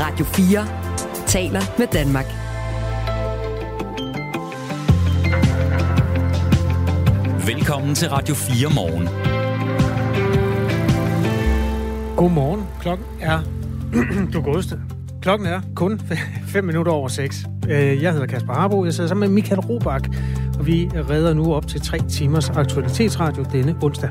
Radio 4 taler med Danmark. Velkommen til Radio 4 morgen. Godmorgen. Klokken er... du godeste. Klokken er kun 5 minutter over 6. Øh, jeg hedder Kasper Harbo. Jeg sidder sammen med Michael Robach. Og vi redder nu op til 3 timers aktualitetsradio denne onsdag.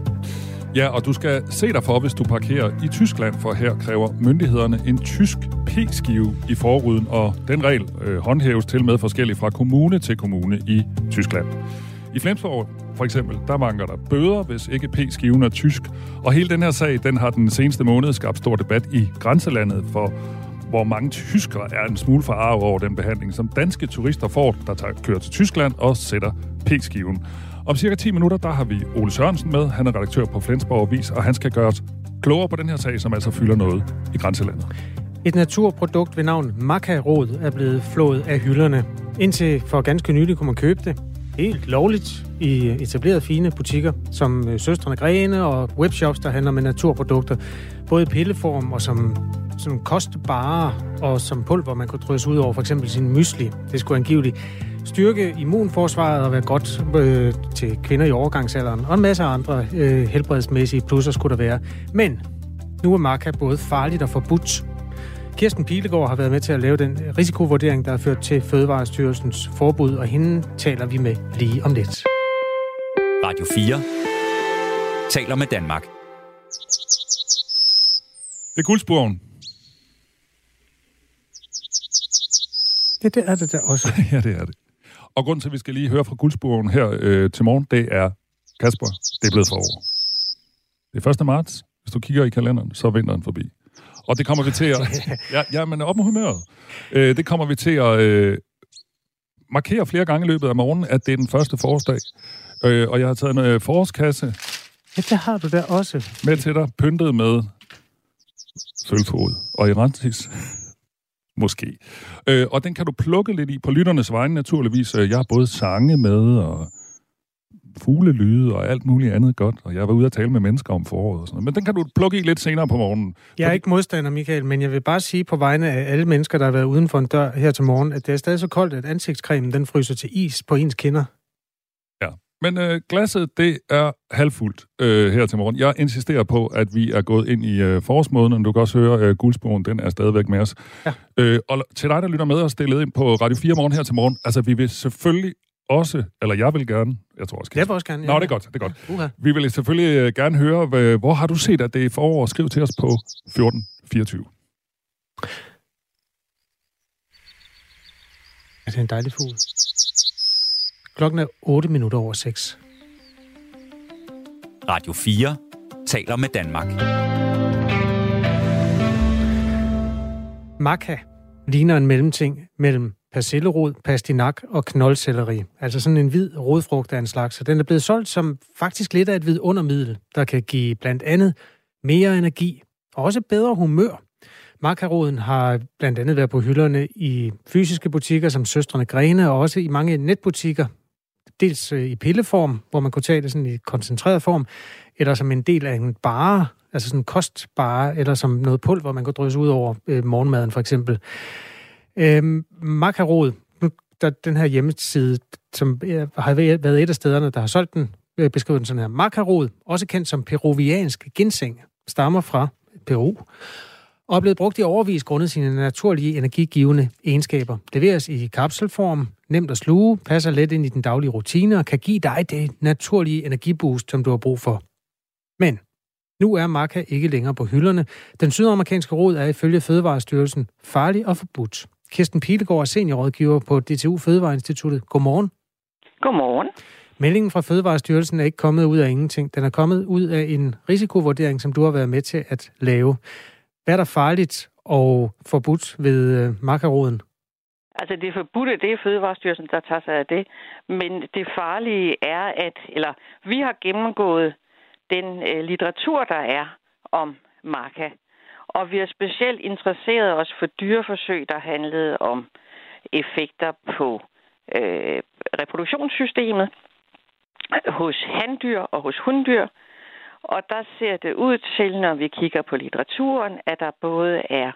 Ja, og du skal se dig for, hvis du parkerer i Tyskland, for her kræver myndighederne en tysk P-skive i forruden, og den regel øh, håndhæves til med forskelligt fra kommune til kommune i Tyskland. I Flensborg for eksempel, der mangler der bøder, hvis ikke P-skiven er tysk. Og hele den her sag, den har den seneste måned skabt stor debat i grænselandet for hvor mange tyskere er en smule forarvet over den behandling, som danske turister får, der tager, kører til Tyskland og sætter P-skiven. Om cirka 10 minutter, der har vi Ole Sørensen med. Han er redaktør på Flensborg Avis, og han skal gøre os klogere på den her sag, som altså fylder noget i grænselandet. Et naturprodukt ved navn Makarod er blevet flået af hylderne. Indtil for ganske nylig kunne man købe det helt lovligt i etablerede fine butikker, som øh, Søstrene Grene og webshops, der handler med naturprodukter. Både i pilleform og som, som kostbare og som pulver, man kunne drysse ud over for eksempel sin mysli. Det skulle angiveligt styrke immunforsvaret og være godt øh, til kvinder i overgangsalderen. Og en masse andre øh, helbredsmæssige plusser skulle der være. Men nu er maca både farligt og forbudt. Kirsten Pilegaard har været med til at lave den risikovurdering, der har ført til Fødevarestyrelsens forbud, og hende taler vi med lige om lidt. Radio 4 taler med Danmark. Det er guldsporen. Ja, det er det der også. ja, det er det. Og grund til, at vi skal lige høre fra guldsporen her øh, til morgen, det er, Kasper, det er blevet forår. Det er 1. marts. Hvis du kigger i kalenderen, så er vinteren forbi. Og det kommer vi til at... ja, ja, men op med humøret. Øh, det kommer vi til at øh, markere flere gange i løbet af morgenen, at det er den første forårsdag. Øh, og jeg har taget en øh, forårskasse Ja, det har du der også. med til dig, pyntet med sølvfod og erantis. Måske. Øh, og den kan du plukke lidt i på lytternes vegne naturligvis. Øh, Jeg har både sange med og fuglelyde og alt muligt andet godt. Og jeg var ude at tale med mennesker om foråret og sådan noget. Men den kan du plukke i lidt senere på morgenen. Jeg er ikke modstander, Michael, men jeg vil bare sige på vegne af alle mennesker, der har været uden for en dør her til morgen, at det er stadig så koldt, at ansigtscremen den fryser til is på ens kinder. Ja. Men øh, glasset, det er halvfuldt øh, her til morgen. Jeg insisterer på, at vi er gået ind i øh, forårsmåneden. Du kan også høre, øh, guldsporen, den er stadigvæk med os. Ja. Øh, og til dig, der lytter med os, det er ind på Radio 4 morgen her til morgen. Altså, vi vil selvfølgelig også, eller jeg vil gerne, jeg tror også, Jeg vil også gerne. Nå, det er godt, det er godt. Uha. Vi vil selvfølgelig øh, gerne høre, hvor har du set, at det er forår? Skriv til os på 1424. Ja, det er en dejlig fugl. Klokken er 8 minutter over 6. Radio 4 taler med Danmark. Maca ligner en mellemting mellem persillerod, pastinak og knoldcelleri. Altså sådan en hvid rodfrugt af en slags. Og den er blevet solgt som faktisk lidt af et vidundermiddel, der kan give blandt andet mere energi og også bedre humør. Makaroden har blandt andet været på hylderne i fysiske butikker som Søstrene Grene, og også i mange netbutikker. Dels øh, i pilleform, hvor man kunne tage det sådan i koncentreret form, eller som en del af en bare, altså sådan en kostbare, eller som noget pulver, man kunne drysse ud over øh, morgenmaden for eksempel. Øhm, Makarod, der, den her hjemmeside, som øh, har været et af stederne, der har solgt den, øh, beskriver den sådan her. Makarod, også kendt som peruviansk ginseng, stammer fra Peru, og er blevet brugt i overvis grundet sine naturlige energigivende egenskaber. Leveres i kapselform, nemt at sluge, passer let ind i den daglige rutine og kan give dig det naturlige energiboost, som du har brug for. Men nu er maca ikke længere på hylderne. Den sydamerikanske rod er ifølge Fødevarestyrelsen farlig og forbudt. Kirsten Pilegaard er seniorrådgiver på DTU Fødevareinstituttet. Godmorgen. Godmorgen. Meldingen fra Fødevarestyrelsen er ikke kommet ud af ingenting. Den er kommet ud af en risikovurdering, som du har været med til at lave. Hvad er der farligt og forbudt ved øh, makaroden? Altså det forbudte, det er Fødevarestyrelsen, der tager sig af det. Men det farlige er, at eller vi har gennemgået den øh, litteratur, der er om maca. Og vi har specielt interesseret os for dyreforsøg, der handlede om effekter på øh, reproduktionssystemet hos handdyr og hos hunddyr. Og der ser det ud til, når vi kigger på litteraturen, at der både er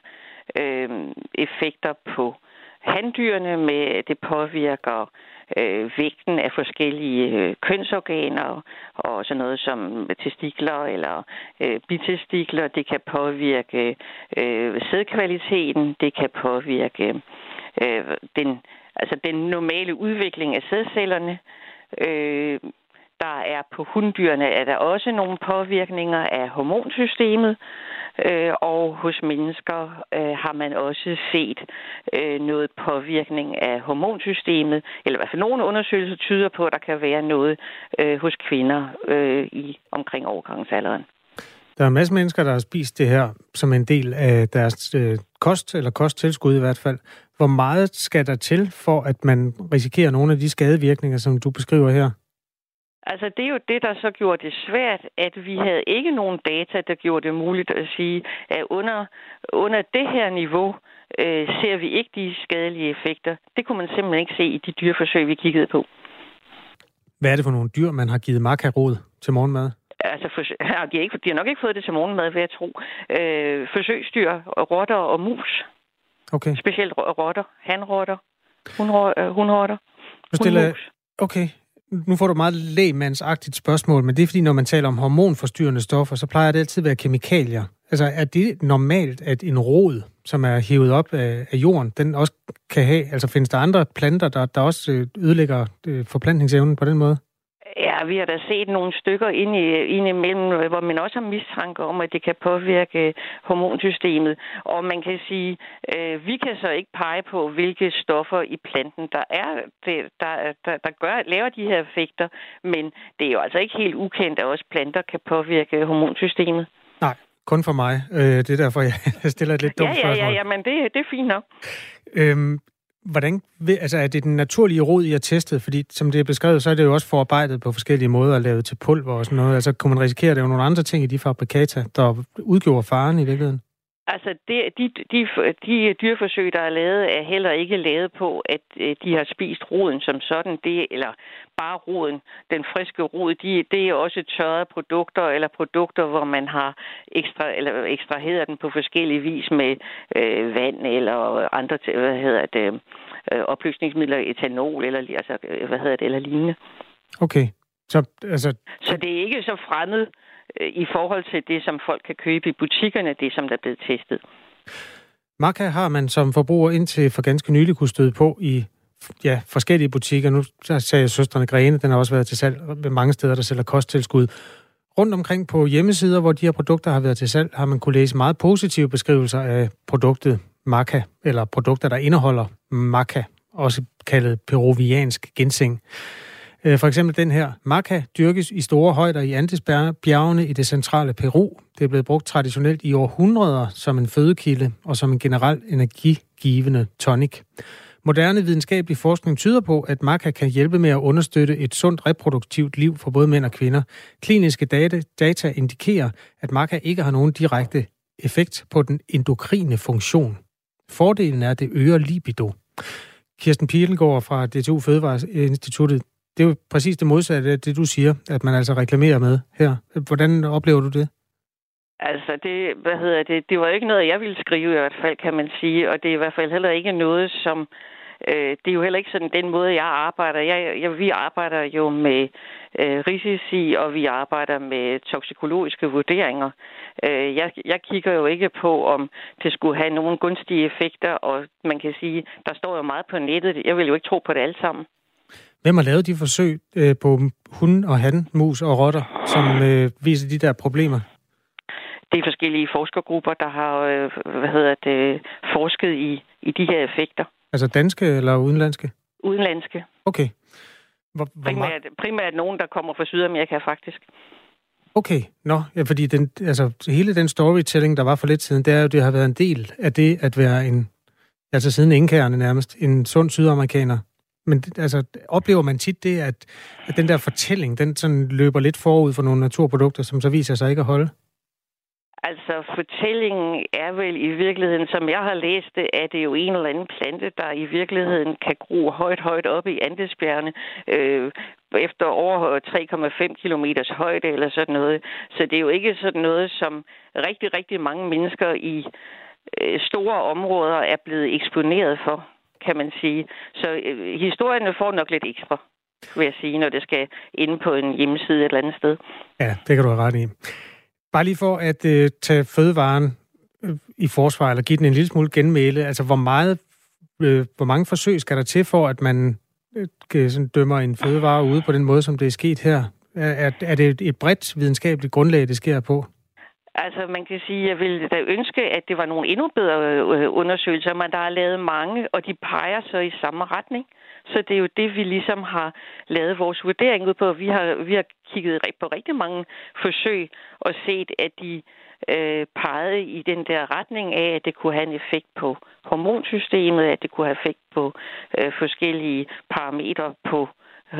øh, effekter på handdyrene med, det påvirker øh, vægten af forskellige øh, kønsorganer og sådan noget som testikler eller øh, bitestikler. Det kan påvirke øh, sædkvaliteten, det kan påvirke øh, den, altså den normale udvikling af sædcellerne. Øh, der er på hunddyrene er der også nogle påvirkninger af hormonsystemet, øh, og hos mennesker øh, har man også set øh, noget påvirkning af hormonsystemet, eller i hvert fald nogle undersøgelser tyder på, at der kan være noget øh, hos kvinder øh, i omkring overgangsalderen. Der er masser af mennesker, der har spist det her som en del af deres øh, kost, eller kosttilskud i hvert fald. Hvor meget skal der til, for at man risikerer nogle af de skadevirkninger, som du beskriver her? Altså, det er jo det, der så gjorde det svært, at vi havde ikke nogen data, der gjorde det muligt at sige, at under, under det her niveau øh, ser vi ikke de skadelige effekter. Det kunne man simpelthen ikke se i de dyreforsøg, vi kiggede på. Hvad er det for nogle dyr, man har givet makarod til morgenmad? Altså, for, de, har ikke, de har nok ikke fået det til morgenmad, vil jeg tro. Øh, forsøgsdyr, rotter og mus. Okay. Specielt rotter, hanrotter, hundrotter. Nu stiller, okay, nu får du meget lægmandsagtigt spørgsmål, men det er fordi, når man taler om hormonforstyrrende stoffer, så plejer det altid at være kemikalier. Altså, er det normalt, at en rod, som er hævet op af, af jorden, den også kan have, altså findes der andre planter, der, der også øh, ødelægger øh, forplantningsevnen på den måde? Vi har da set nogle stykker ind, i, ind imellem, hvor man også har mistanke om, at det kan påvirke hormonsystemet. Og man kan sige, øh, vi kan så ikke pege på, hvilke stoffer i planten, der er, det, der, der, der gør, laver de her effekter. Men det er jo altså ikke helt ukendt, at også planter kan påvirke hormonsystemet. Nej, kun for mig. Øh, det er derfor, jeg stiller et lidt dumt ja, ja, spørgsmål. Ja, ja, men det, det er fint nok. Øhm, Hvordan, altså er det den naturlige rod, I har testet? Fordi som det er beskrevet, så er det jo også forarbejdet på forskellige måder, lavet til pulver og sådan noget. Altså kunne man risikere, at der er nogle andre ting i de fabrikata, der udgjorde faren i virkeligheden? Altså, det, de, de, de dyreforsøg, der er lavet, er heller ikke lavet på, at øh, de har spist roden som sådan, det, eller bare roden, den friske rod, de, det er også tørrede produkter, eller produkter, hvor man har ekstra, eller ekstraheret den på forskellige vis med øh, vand, eller andre, hvad hedder det, øh, opløsningsmidler, etanol, eller, altså, hvad hedder det, eller lignende. Okay. Så, altså... så det er ikke så fremmed Øh, Øh, i forhold til det, som folk kan købe i butikkerne, det som der er blevet testet. Maka har man som forbruger indtil for ganske nylig kunne støde på i ja, forskellige butikker. Nu sagde jeg søstrene Grene, den har også været til salg ved mange steder, der sælger kosttilskud. Rundt omkring på hjemmesider, hvor de her produkter har været til salg, har man kunne læse meget positive beskrivelser af produktet Maka, eller produkter, der indeholder Maka, også kaldet peruviansk ginseng. Øh, for eksempel den her. Maca dyrkes i store højder i Andesbjergene i det centrale Peru. Det er blevet brugt traditionelt i århundreder som en fødekilde og som en generelt energigivende tonic. Moderne videnskabelig forskning tyder på, at maca kan hjælpe med at understøtte et sundt reproduktivt liv for både mænd og kvinder. Kliniske data, data indikerer, at maca ikke har nogen direkte effekt på den endokrine funktion. Fordelen er, at det øger libido. Kirsten Pielengård fra DTU Fødevareinstituttet det er jo præcis det modsatte af det, du siger, at man altså reklamerer med her. Hvordan oplever du det? Altså, det, hvad hedder det, det var ikke noget, jeg ville skrive i hvert fald, kan man sige, og det er i hvert fald heller ikke noget, som, øh, det er jo heller ikke sådan den måde, jeg arbejder. Jeg, jeg, vi arbejder jo med øh, risici, og vi arbejder med toksikologiske vurderinger. Øh, jeg, jeg kigger jo ikke på, om det skulle have nogle gunstige effekter, og man kan sige, der står jo meget på nettet. Jeg vil jo ikke tro på det alt sammen. Hvem har lavet de forsøg øh, på hunde og han, mus og rotter, som øh, viser de der problemer? Det er forskellige forskergrupper, der har øh, hvad hedder det, forsket i, i de her effekter. Altså danske eller udenlandske? Udenlandske. Okay. Hvor, hvor primært, primært nogen, der kommer fra Sydamerika, faktisk. Okay, nå, ja, fordi den, altså, hele den storytelling, der var for lidt siden, det er jo, det har været en del af det at være en, altså siden indkærende nærmest, en sund sydamerikaner, men altså, oplever man tit det, at, at den der fortælling, den sådan løber lidt forud for nogle naturprodukter, som så viser sig ikke at holde? Altså, fortællingen er vel i virkeligheden, som jeg har læst det, at det er jo en eller anden plante, der i virkeligheden kan gro højt, højt op i Andesbjergene, øh, efter over 3,5 km højde eller sådan noget. Så det er jo ikke sådan noget, som rigtig, rigtig mange mennesker i øh, store områder er blevet eksponeret for, kan man sige. Så øh, historierne får nok lidt ekstra, vil jeg sige, når det skal ind på en hjemmeside et eller andet sted. Ja, det kan du have ret i. Bare lige for at øh, tage fødevaren øh, i forsvar, eller give den en lille smule genmæle, altså hvor meget, øh, hvor mange forsøg skal der til for, at man øh, sådan dømmer en fødevare ude på den måde, som det er sket her? Er, er det et bredt videnskabeligt grundlag, det sker på? Altså, man kan sige, at jeg ville da ønske, at det var nogle endnu bedre øh, undersøgelser, men der er lavet mange, og de peger så i samme retning. Så det er jo det, vi ligesom har lavet vores vurdering ud på. Vi har, vi har kigget på rigtig mange forsøg og set, at de øh, pegede i den der retning af, at det kunne have en effekt på hormonsystemet, at det kunne have effekt på øh, forskellige parametre på øh,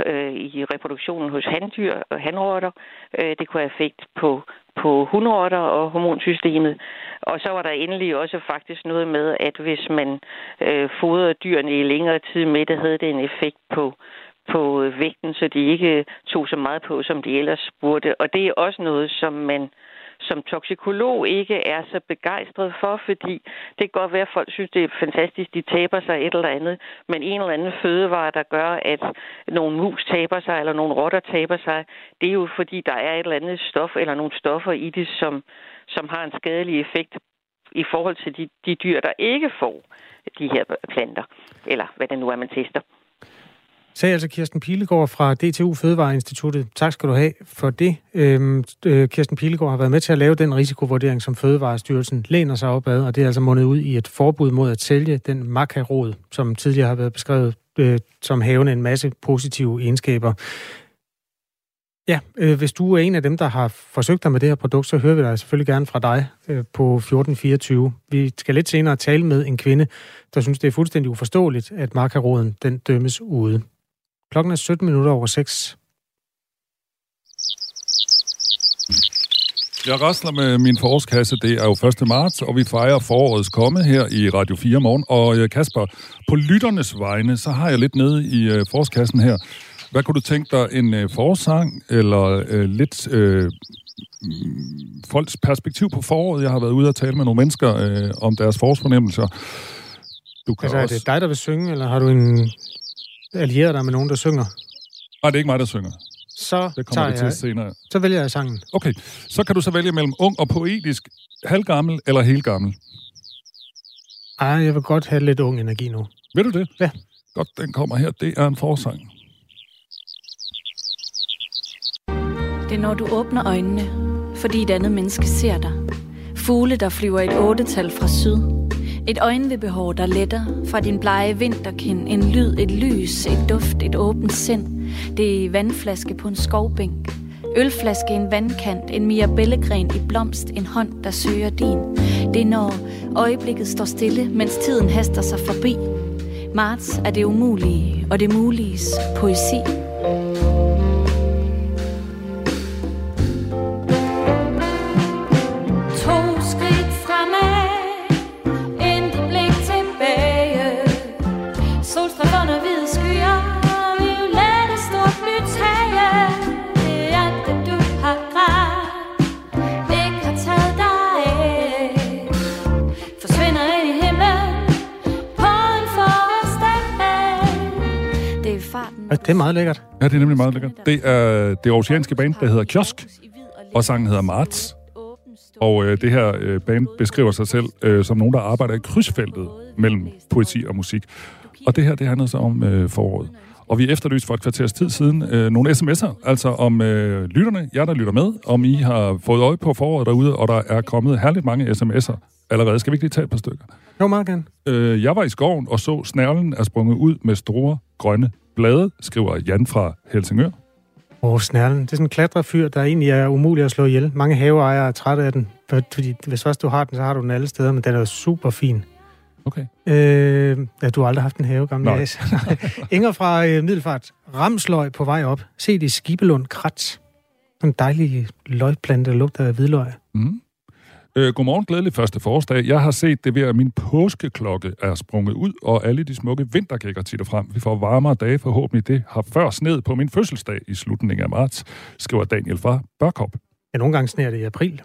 Øh, i reproduktionen hos handdyr og handrotter. Øh, det kunne have effekt på, på hundrotter og hormonsystemet. Og så var der endelig også faktisk noget med, at hvis man øh, fodrede dyrene i længere tid med, det havde det en effekt på, på øh, vægten, så de ikke øh, tog så meget på, som de ellers burde. Og det er også noget, som man øh, som toksikolog ikke er så begejstret for, fordi det kan godt være, at folk synes, det er fantastisk, de taber sig et eller andet, men en eller anden fødevare, der gør, at nogle mus taber sig, eller nogle rotter taber sig, det er jo fordi, der er et eller andet stof, eller nogle stoffer i det, som, som har en skadelig effekt i forhold til de, de dyr, der ikke får de her planter, eller hvad det nu er, man tester sagde altså Kirsten Pilegaard fra DTU Fødevareinstituttet. Tak skal du have for det. Øhm, øh, Kirsten Pilegaard har været med til at lave den risikovurdering, som Fødevarestyrelsen læner sig op ad, og det er altså mundet ud i et forbud mod at sælge den makarod, som tidligere har været beskrevet øh, som havende en masse positive egenskaber. Ja, øh, hvis du er en af dem, der har forsøgt dig med det her produkt, så hører vi dig selvfølgelig gerne fra dig øh, på 1424. Vi skal lidt senere tale med en kvinde, der synes, det er fuldstændig uforståeligt, at makaroden den dømmes ude. Klokken er 17 minutter over 6. Jeg rasler med min forårskasse. Det er jo 1. marts, og vi fejrer forårets komme her i Radio 4 morgen. Og øh, Kasper, på lytternes vegne, så har jeg lidt nede i uh, forårskassen her. Hvad kunne du tænke dig? En uh, forårssang, eller uh, lidt uh, folks perspektiv på foråret? Jeg har været ude og tale med nogle mennesker uh, om deres forårsfornemmelser. Du kan altså, også... er det dig, der vil synge, eller har du en allieret dig med nogen, der synger? Nej, det er ikke mig, der synger. Så det kommer det til jeg, senere. Så vælger jeg sangen. Okay, så kan du så vælge mellem ung og poetisk, halvgammel eller helt gammel. Ej, jeg vil godt have lidt ung energi nu. Vil du det? Ja. Godt, den kommer her. Det er en forsang. Det er når du åbner øjnene, fordi et andet menneske ser dig. Fugle, der flyver et otte-tal fra syd et øjenvippehår, der letter fra din blege vinterkind. En lyd, et lys, et duft, et åbent sind. Det er vandflaske på en skovbænk. Ølflaske, en vandkant, en mirabellegren i blomst, en hånd, der søger din. Det er når øjeblikket står stille, mens tiden haster sig forbi. Marts er det umulige, og det muliges poesi. Det er meget lækkert. Ja, det er nemlig meget lækkert. Det er det oceanske band, der hedder Kiosk, og sangen hedder Marts. Og øh, det her øh, band beskriver sig selv øh, som nogen, der arbejder i krydsfeltet mellem poesi og musik. Og det her, det handler så om øh, foråret. Og vi efterlyste for et kvarters tid siden øh, nogle sms'er, altså om øh, lytterne, jer der lytter med, om I har fået øje på foråret derude, og der er kommet herligt mange sms'er allerede. Skal vi ikke lige tage et par stykker? Jo, meget gerne. Øh, jeg var i skoven og så snærlen er sprunget ud med store grønne blade, skriver Jan fra Helsingør. Åh, oh, snærlen. Det er sådan en klatrefyr, der egentlig er umulig at slå ihjel. Mange haveejere er trætte af den, fordi hvis først du har den, så har du den alle steder, men den er super fin. Okay. Øh, ja, du har aldrig haft en have, gamle Nej. Inger fra øh, Middelfart. Ramsløg på vej op. Se det i Skibelund Krat. En dejlig løgplante, der lugter af hvidløg. Mm. Øh, godmorgen, glædelig første forårsdag. Jeg har set det ved, at min påskeklokke er sprunget ud, og alle de smukke vintergækker titter frem. Vi får varmere dage forhåbentlig. Det har før sned på min fødselsdag i slutningen af marts, skriver Daniel fra Børkop. Ja, nogle gange sneer det i april.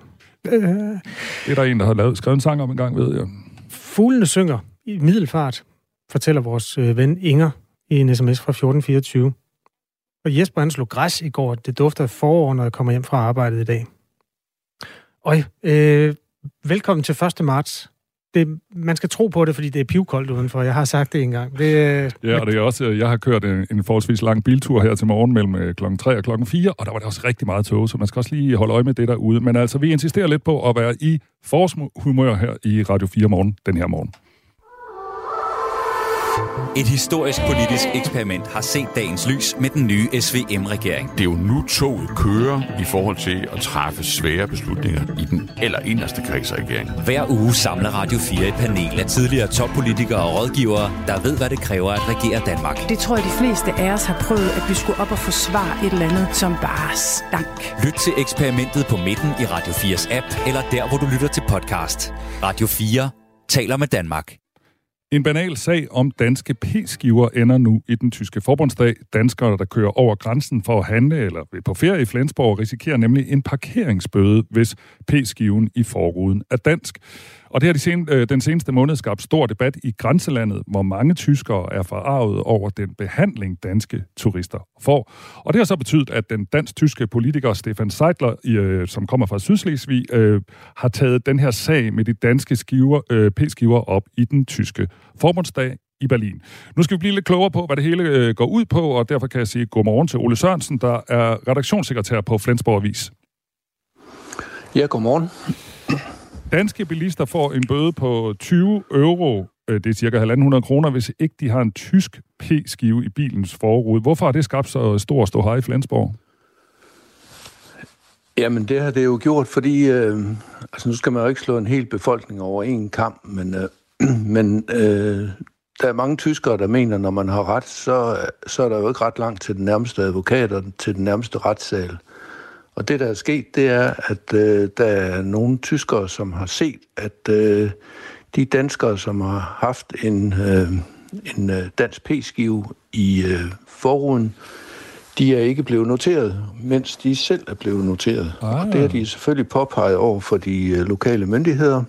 Øh. Det er der en, der har lavet, skrevet en sang om en gang, ved jeg. Fuglene synger i middelfart, fortæller vores øh, ven Inger i en sms fra 1424. Og Jesper han slog græs i går. Det dufter af forår, når jeg kommer hjem fra arbejdet i dag. Og øh, velkommen til 1. marts det, man skal tro på det, fordi det er pivkoldt udenfor. Jeg har sagt det engang. Det, øh, ja, og det er også, øh, jeg har kørt en, en forholdsvis lang biltur her til morgen mellem øh, klokken 3 og klokken 4, og der var det også rigtig meget tog, så man skal også lige holde øje med det derude. Men altså, vi insisterer lidt på at være i forårshumør her i Radio 4 morgen, den her morgen. Et historisk politisk eksperiment har set dagens lys med den nye SVM-regering. Det er jo nu toget kører i forhold til at træffe svære beslutninger i den eller inderste regeringen. Hver uge samler Radio 4 et panel af tidligere toppolitikere og rådgivere, der ved, hvad det kræver at regere Danmark. Det tror jeg, de fleste af os har prøvet, at vi skulle op og forsvare et eller andet, som bare stank. Lyt til eksperimentet på midten i Radio 4's app, eller der, hvor du lytter til podcast. Radio 4 taler med Danmark. En banal sag om danske p-skiver ender nu i den tyske forbundsdag. Danskere, der kører over grænsen for at handle eller på ferie i Flensborg, risikerer nemlig en parkeringsbøde, hvis p-skiven i forruden er dansk. Og det har de sen, øh, den seneste måned skabt stor debat i grænselandet, hvor mange tyskere er forarvet over den behandling, danske turister får. Og det har så betydet, at den dansk-tyske politiker Stefan Seidler, øh, som kommer fra Sydslesvig, øh, har taget den her sag med de danske skiver, øh, p-skiver op i den tyske forbundsdag i Berlin. Nu skal vi blive lidt klogere på, hvad det hele øh, går ud på, og derfor kan jeg sige godmorgen til Ole Sørensen, der er redaktionssekretær på Flensborg Avis. Ja, godmorgen. Danske bilister får en bøde på 20 euro, øh, det er cirka 1.500 kroner, hvis ikke de har en tysk P-skive i bilens forrude. Hvorfor har det skabt så stor stå her i Flensborg? Jamen, det har det jo gjort, fordi øh, altså, nu skal man jo ikke slå en hel befolkning over en kamp, men, øh, men øh, der er mange tyskere, der mener, når man har ret, så, så er der jo ikke ret langt til den nærmeste advokat og til den nærmeste retssal. Og det, der er sket, det er, at øh, der er nogle tyskere, som har set, at øh, de danskere, som har haft en, øh, en øh, dansk p-skive i øh, forruden, de er ikke blevet noteret, mens de selv er blevet noteret. Ah. Og det har de selvfølgelig påpeget over for de øh, lokale myndigheder.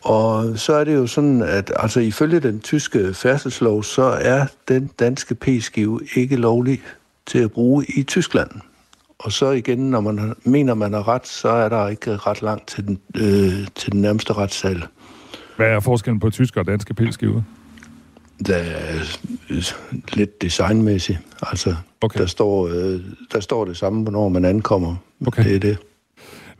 Og så er det jo sådan, at altså, ifølge den tyske færdselslov, så er den danske p-skive ikke lovlig til at bruge i Tyskland. Og så igen, når man mener, man har ret, så er der ikke ret langt til den, øh, til den nærmeste retssal. Hvad er forskellen på tyske og danske pilskiver? Der er lidt designmæssigt. Altså, okay. der, står, øh, der står det samme, hvornår man ankommer. Okay. Det er det.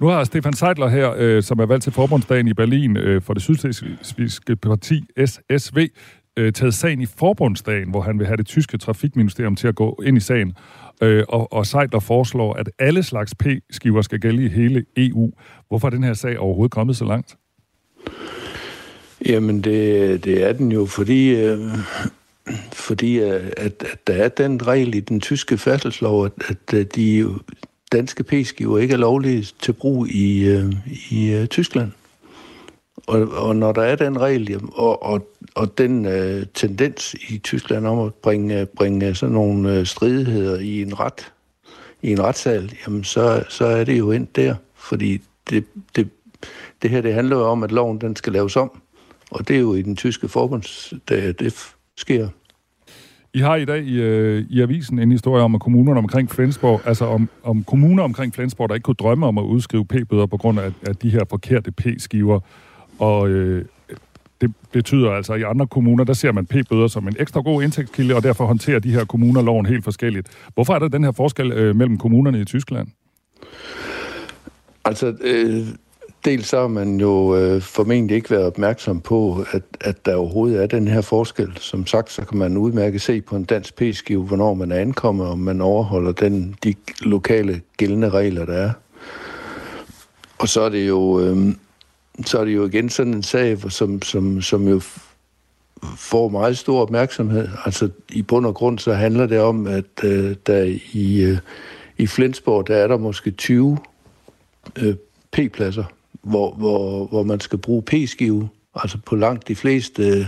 Nu har Stefan Seidler her, øh, som er valgt til forbundsdagen i Berlin øh, for det sydslesvigske parti SSV, øh, taget sagen i forbundsdagen, hvor han vil have det tyske trafikministerium til at gå ind i sagen. Øh, og, og Seidler foreslår, at alle slags P-skiver skal gælde i hele EU. Hvorfor er den her sag overhovedet kommet så langt? Jamen, det, det er den jo, fordi, øh, fordi øh, at, at der er den regel i den tyske færdselslov, at, at øh, de danske p-skiver ikke er lovlige til brug i, øh, i øh, Tyskland. Og, og når der er den regel, og, og, og den øh, tendens i Tyskland om at bringe, bringe sådan nogle øh, stridigheder i en ret, i en retssal, jamen så, så er det jo ind der. Fordi det, det, det her, det handler jo om, at loven den skal laves om. Og det er jo i den tyske forbunds, det, det sker. I har i dag i, øh, i avisen en historie om, at kommunerne omkring Flensborg, altså om, om kommuner omkring Flensborg, der ikke kunne drømme om at udskrive p-bøder på grund af, af de her forkerte p-skiver. Og øh, det betyder altså, at i andre kommuner, der ser man p-bøder som en ekstra god indtægtskilde, og derfor håndterer de her kommuner loven helt forskelligt. Hvorfor er der den her forskel øh, mellem kommunerne i Tyskland? Altså, øh, dels så har man jo øh, formentlig ikke været opmærksom på, at, at der overhovedet er den her forskel. Som sagt, så kan man udmærket se på en dansk p-skive, hvornår man er ankommet, og man overholder den, de lokale gældende regler, der er. Og så er det jo... Øh, så er det jo igen sådan en sag, som, som, som jo får meget stor opmærksomhed. Altså i bund og grund så handler det om, at øh, der i, øh, i Flensborg, der er der måske 20 øh, P-pladser, hvor, hvor, hvor man skal bruge P-skive. Altså på langt de fleste øh,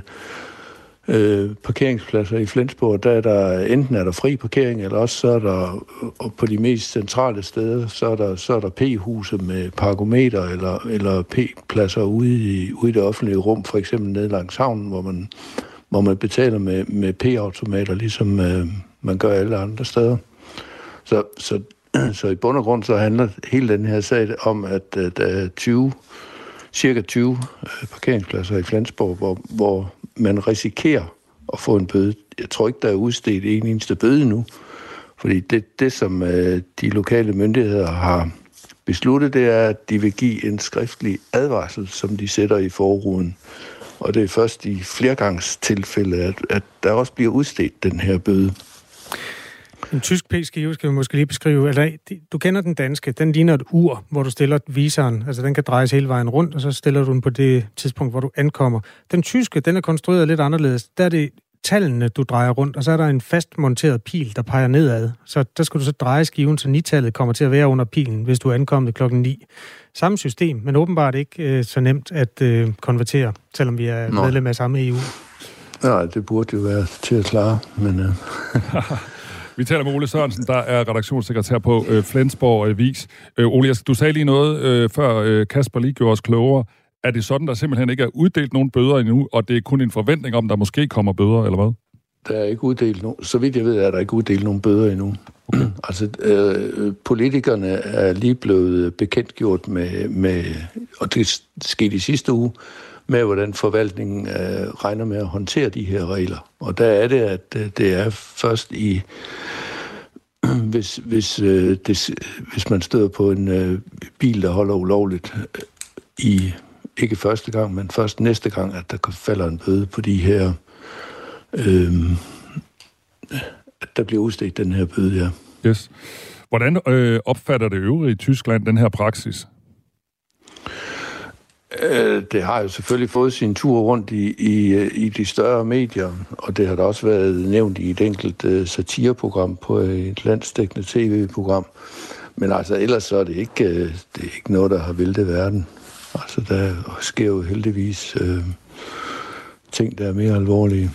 øh, parkeringspladser i Flensborg, der er der enten er der fri parkering, eller også så er der og på de mest centrale steder, så er der, så er der P-huse med parkometer eller, eller P-pladser ude i, ude i det offentlige rum, for eksempel nede langs havnen, hvor man, hvor man betaler med, med P-automater, ligesom øh, man gør alle andre steder. Så, så, så i bund og grund så handler hele den her sag om, at øh, der er 20, cirka 20 øh, parkeringspladser i Flensborg, hvor, hvor man risikerer at få en bøde. Jeg tror ikke, der er udstedt en eneste bøde nu, fordi det, det som øh, de lokale myndigheder har besluttet, det er, at de vil give en skriftlig advarsel, som de sætter i forruden. Og det er først i flergangstilfælde, at, at der også bliver udstedt den her bøde. En tysk p-skive skal vi måske lige beskrive. Eller, du kender den danske. Den ligner et ur, hvor du stiller viseren. Altså, den kan drejes hele vejen rundt, og så stiller du den på det tidspunkt, hvor du ankommer. Den tyske, den er konstrueret lidt anderledes. Der er det tallene, du drejer rundt, og så er der en fast monteret pil, der peger nedad. Så der skal du så dreje skiven, så nitallet kommer til at være under pilen, hvis du er ankommet klokken 9. Samme system, men åbenbart ikke øh, så nemt at øh, konvertere, selvom vi er Nå. medlem af samme EU. Nej, det burde jo være til at klare, men... Øh. Vi taler med Ole Sørensen, der er redaktionssekretær på øh, Flensborg Avis. Øh, Ole, du sagde lige noget, øh, før øh, Kasper lige gjorde os klogere. Er det sådan, der simpelthen ikke er uddelt nogen bøder endnu, og det er kun en forventning om, der måske kommer bøder, eller hvad? Der er ikke uddelt nogen. Så vidt jeg ved, er der ikke uddelt nogen bøder endnu. Okay. altså, øh, politikerne er lige blevet bekendtgjort med, med, og det skete i sidste uge, med hvordan forvaltningen øh, regner med at håndtere de her regler. Og der er det, at øh, det er først i hvis, hvis, øh, det, hvis man støder på en øh, bil, der holder ulovligt øh, i ikke første gang, men først næste gang, at der falder en bøde på de her, øh, at der bliver udstedt den her bøde, ja. Yes. Hvordan øh, opfatter det øvrige Tyskland den her praksis? Øh, det har jo selvfølgelig fået sin tur rundt i, i, øh, i de større medier, og det har da også været nævnt i et enkelt øh, satireprogram på et landstækkende tv-program. Men altså, ellers så er det ikke, øh, det er ikke noget, der har væltet verden. Altså, der sker jo heldigvis øh, ting, der er mere alvorlige.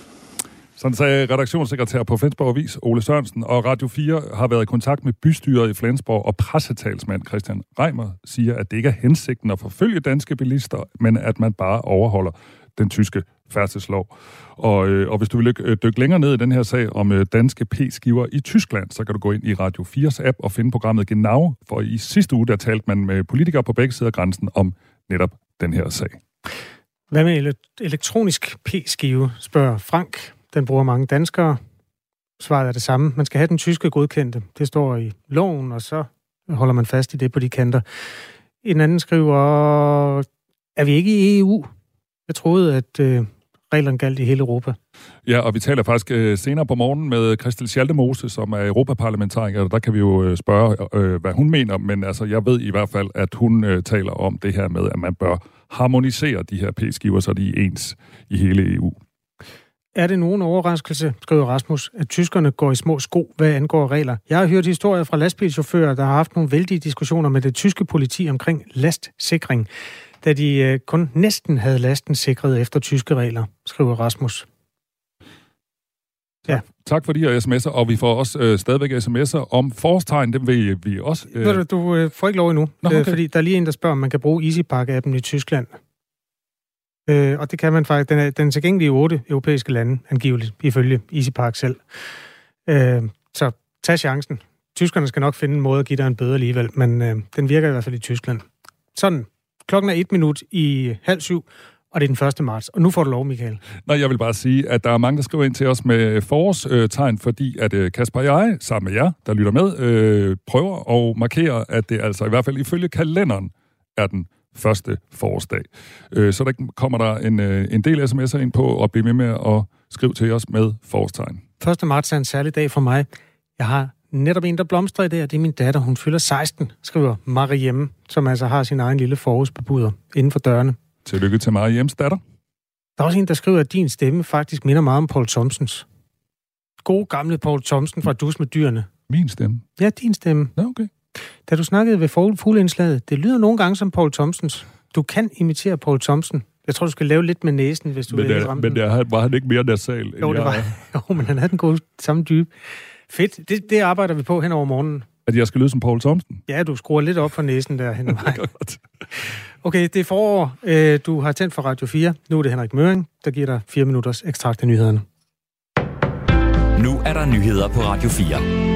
Sådan sagde redaktionssekretær på Flensborg Avis, Ole Sørensen, og Radio 4 har været i kontakt med bystyret i Flensborg, og pressetalsmand Christian Reimer siger, at det ikke er hensigten at forfølge danske bilister, men at man bare overholder den tyske færdselslov. Og, øh, og hvis du vil dykke, øh, dykke længere ned i den her sag om øh, danske P-skiver i Tyskland, så kan du gå ind i Radio 4's app og finde programmet Genau, for i sidste uge der talte man med politikere på begge sider af grænsen om netop den her sag. Hvad med elektronisk P-skive, spørger Frank. Den bruger mange danskere. Svaret er det samme. Man skal have den tyske godkendte. Det står i loven, og så holder man fast i det på de kanter. En anden skriver, er vi ikke i EU? Jeg troede, at øh, reglerne galt i hele Europa. Ja, og vi taler faktisk øh, senere på morgen med Christel Schaldemose, som er europaparlamentariker, der kan vi jo øh, spørge, øh, hvad hun mener, men altså, jeg ved i hvert fald, at hun øh, taler om det her med, at man bør harmonisere de her p-skiver, så de er ens i hele EU. Er det nogen overraskelse, skriver Rasmus, at tyskerne går i små sko, hvad angår regler? Jeg har hørt historier fra lastbilchauffører, der har haft nogle vældige diskussioner med det tyske politi omkring lastsikring, da de øh, kun næsten havde lasten sikret efter tyske regler, skriver Rasmus. Ja. Tak for de her sms'er, og vi får også øh, stadigvæk sms'er om forårstegn. Dem vil vi også... Øh... Du, du øh, får ikke lov endnu, Nå, øh, okay. fordi der er lige en, der spørger, om man kan bruge EasyPark-appen i Tyskland. Øh, og det kan man faktisk. Den er, den er tilgængelig i otte europæiske lande, angiveligt, ifølge EasyPark selv. Øh, så tag chancen. Tyskerne skal nok finde en måde at give dig en bøde alligevel, men øh, den virker i hvert fald i Tyskland. Sådan. Klokken er et minut i halv syv, og det er den 1. marts. Og nu får du lov, Michael. Nej, jeg vil bare sige, at der er mange, der skriver ind til os med forårstegn, fordi at øh, Kasper og jeg, sammen med jer, der lytter med, øh, prøver at markere, at det altså i hvert fald ifølge kalenderen er den første forårsdag. Øh, så der kommer der en, øh, en del sms'er ind på, og blive med med at skrive til os med forårstegn. 1. marts er en særlig dag for mig. Jeg har netop en, der blomstrer i det, og det er min datter. Hun fylder 16, skriver Mariem, som altså har sin egen lille forårsbebuder inden for dørene. Tillykke til Mariems datter. Der er også en, der skriver, at din stemme faktisk minder meget om Paul Thompsons. God gamle Paul Thompson fra Dus med dyrene. Min stemme? Ja, din stemme. Ja, okay. Da du snakkede ved fugleindslaget, det lyder nogle gange som Paul Thompsons. Du kan imitere Paul Thompson. Jeg tror, du skal lave lidt med næsen, hvis du men, vil ramme men det, var han ikke mere nasal, end Jo, det var. er? Jo, men han havde den gode samme dybe. Fedt. Det, det arbejder vi på hen over morgenen. At jeg skal lyde som Paul Thomsen? Ja, du skruer lidt op for næsen der hen ad vejen. Okay, det er forår. Øh, Du har tændt for Radio 4. Nu er det Henrik Møring, der giver dig fire minutters ekstrakt af nyhederne. Nu er der nyheder på Radio 4.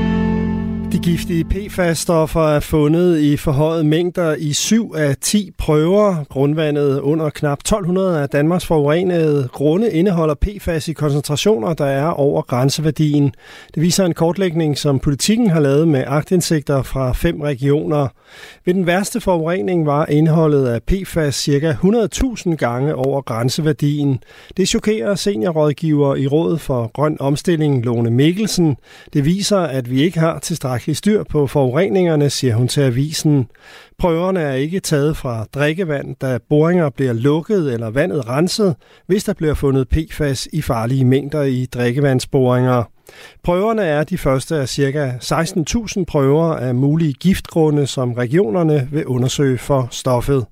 De giftige PFAS-stoffer er fundet i forhøjet mængder i 7 af 10 prøver. Grundvandet under knap 1200 af Danmarks forurenede grunde indeholder PFAS i koncentrationer, der er over grænseværdien. Det viser en kortlægning, som politikken har lavet med agtindsigter fra fem regioner. Ved den værste forurening var indholdet af PFAS ca. 100.000 gange over grænseværdien. Det chokerer seniorrådgiver i Rådet for Grøn Omstilling, Lone Mikkelsen. Det viser, at vi ikke har tilstrækkeligt styr på forureningerne, siger hun til avisen. Prøverne er ikke taget fra drikkevand, da boringer bliver lukket eller vandet renset, hvis der bliver fundet PFAS i farlige mængder i drikkevandsboringer. Prøverne er de første af ca. 16.000 prøver af mulige giftgrunde, som regionerne vil undersøge for stoffet.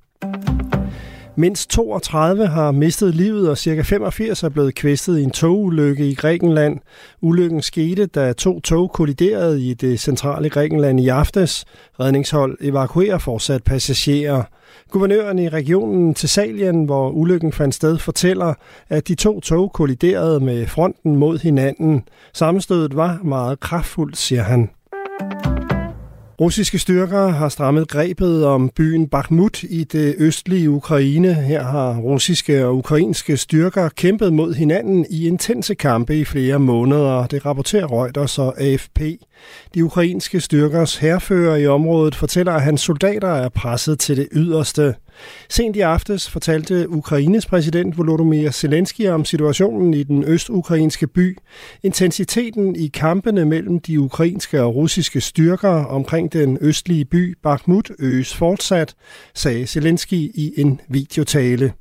Mindst 32 har mistet livet, og ca. 85 er blevet kvæstet i en togulykke i Grækenland. Ulykken skete, da to tog kolliderede i det centrale Grækenland i aftes. Redningshold evakuerer fortsat passagerer. Guvernøren i regionen Thessalien, hvor ulykken fandt sted, fortæller, at de to tog kolliderede med fronten mod hinanden. Sammenstødet var meget kraftfuldt, siger han. Russiske styrker har strammet grebet om byen Bakhmut i det østlige Ukraine. Her har russiske og ukrainske styrker kæmpet mod hinanden i intense kampe i flere måneder. Det rapporterer Reuters og AFP. De ukrainske styrkers herfører i området fortæller, at hans soldater er presset til det yderste. Sent i aftes fortalte Ukraines præsident Volodymyr Zelensky om situationen i den østukrainske by. Intensiteten i kampene mellem de ukrainske og russiske styrker omkring den østlige by Bakhmut øges fortsat, sagde Zelensky i en videotale.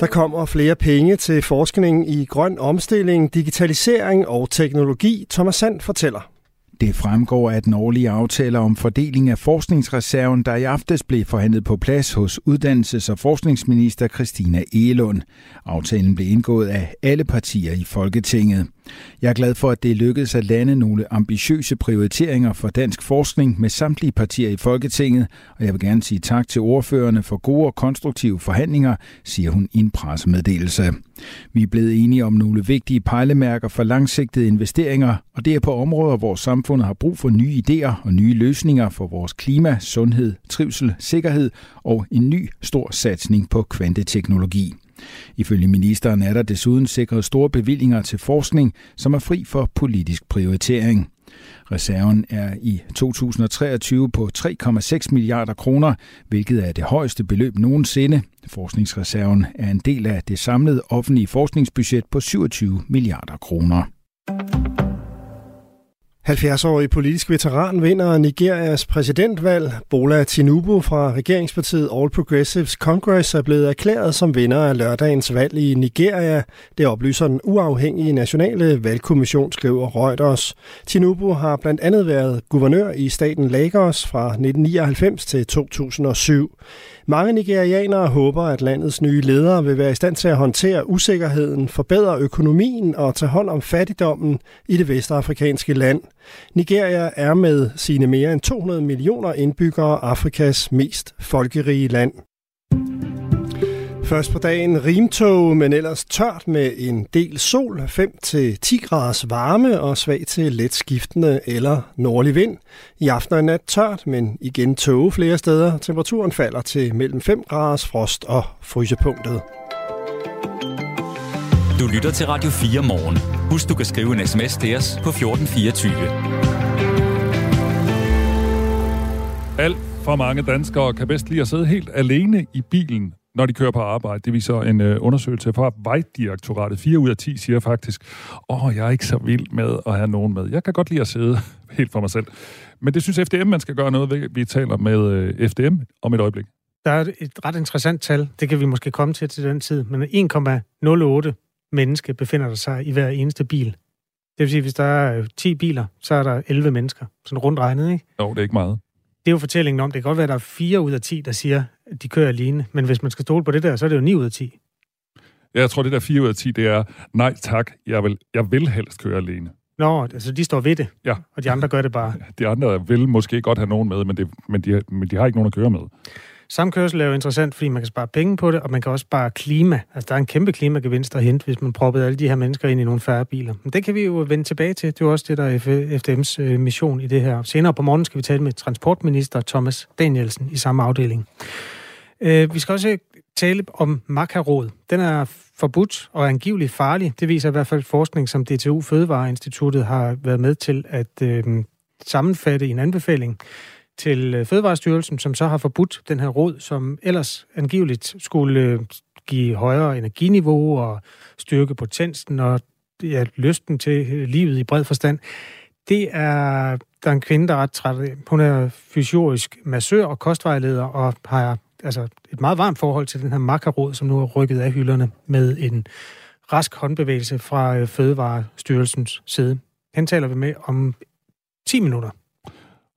Der kommer flere penge til forskning i grøn omstilling, digitalisering og teknologi, Thomas Sand fortæller. Det fremgår af den årlige aftale om fordeling af forskningsreserven, der i aftes blev forhandlet på plads hos uddannelses- og forskningsminister Christina Egelund. Aftalen blev indgået af alle partier i Folketinget. Jeg er glad for, at det lykkedes at lande nogle ambitiøse prioriteringer for dansk forskning med samtlige partier i Folketinget, og jeg vil gerne sige tak til ordførerne for gode og konstruktive forhandlinger, siger hun i en pressemeddelelse. Vi er blevet enige om nogle vigtige pejlemærker for langsigtede investeringer, og det er på områder, hvor samfundet har brug for nye idéer og nye løsninger for vores klima, sundhed, trivsel, sikkerhed og en ny stor satsning på kvanteteknologi. Ifølge ministeren er der desuden sikret store bevillinger til forskning, som er fri for politisk prioritering. Reserven er i 2023 på 3,6 milliarder kroner, hvilket er det højeste beløb nogensinde. Forskningsreserven er en del af det samlede offentlige forskningsbudget på 27 milliarder kroner. 70-årig politisk veteran vinder Nigerias præsidentvalg. Bola Tinubu fra regeringspartiet All Progressives Congress er blevet erklæret som vinder af lørdagens valg i Nigeria. Det oplyser den uafhængige nationale valgkommission, skriver Reuters. Tinubu har blandt andet været guvernør i staten Lagos fra 1999 til 2007. Mange nigerianere håber, at landets nye ledere vil være i stand til at håndtere usikkerheden, forbedre økonomien og tage hånd om fattigdommen i det vestafrikanske land. Nigeria er med sine mere end 200 millioner indbyggere Afrikas mest folkerige land. Først på dagen rimtog, men ellers tørt med en del sol, 5-10 graders varme og svag til let skiftende eller nordlig vind. I aften og nat tørt, men igen tåge flere steder. Temperaturen falder til mellem 5 graders frost og frysepunktet. Du lytter til Radio 4 morgen. Husk, du kan skrive en sms til os på 1424. Alt for mange danskere kan bedst lide at sidde helt alene i bilen, når de kører på arbejde. Det viser en øh, undersøgelse fra Vejdirektoratet. 4 ud af 10 siger faktisk, åh, jeg er ikke så vild med at have nogen med. Jeg kan godt lide at sidde helt for mig selv. Men det synes FDM, man skal gøre noget ved. Vi taler med øh, FDM om et øjeblik. Der er et ret interessant tal, det kan vi måske komme til til den tid, men 1,08 menneske befinder der sig i hver eneste bil. Det vil sige, hvis der er 10 biler, så er der 11 mennesker. Sådan rundt regnet, ikke? Jo, det er ikke meget. Det er jo fortællingen om, det kan godt være, at der er 4 ud af 10, der siger, de kører alene. Men hvis man skal stole på det der, så er det jo 9 ud af 10. Jeg tror, det der 4 ud af 10, det er, nej tak, jeg vil, jeg vil helst køre alene. Nå, altså de står ved det, Ja. og de andre gør det bare. De andre vil måske godt have nogen med, men, det, men, de, men de har ikke nogen at køre med. Samkørsel er jo interessant, fordi man kan spare penge på det, og man kan også spare klima. Altså, der er en kæmpe klimagevinst at hente, hvis man proppede alle de her mennesker ind i nogle færre biler. Men det kan vi jo vende tilbage til. Det er jo også det, der er FDM's øh, mission i det her. Senere på morgen skal vi tale med transportminister Thomas Danielsen i samme afdeling. Øh, vi skal også tale om makarod. Den er forbudt og angiveligt farlig. Det viser i hvert fald forskning, som DTU Fødevareinstituttet har været med til at øh, sammenfatte i en anbefaling til øh, Fødevarestyrelsen, som så har forbudt den her rod, som ellers angiveligt skulle øh, give højere energiniveau og styrke potensen og ja, lysten til øh, livet i bred forstand. Det er, der er en kvinde, der er ret træt af. Hun er fysiorisk massør og kostvejleder og har altså, et meget varmt forhold til den her makarod, som nu er rykket af hylderne med en rask håndbevægelse fra Fødevarestyrelsens side. Han taler vi med om 10 minutter.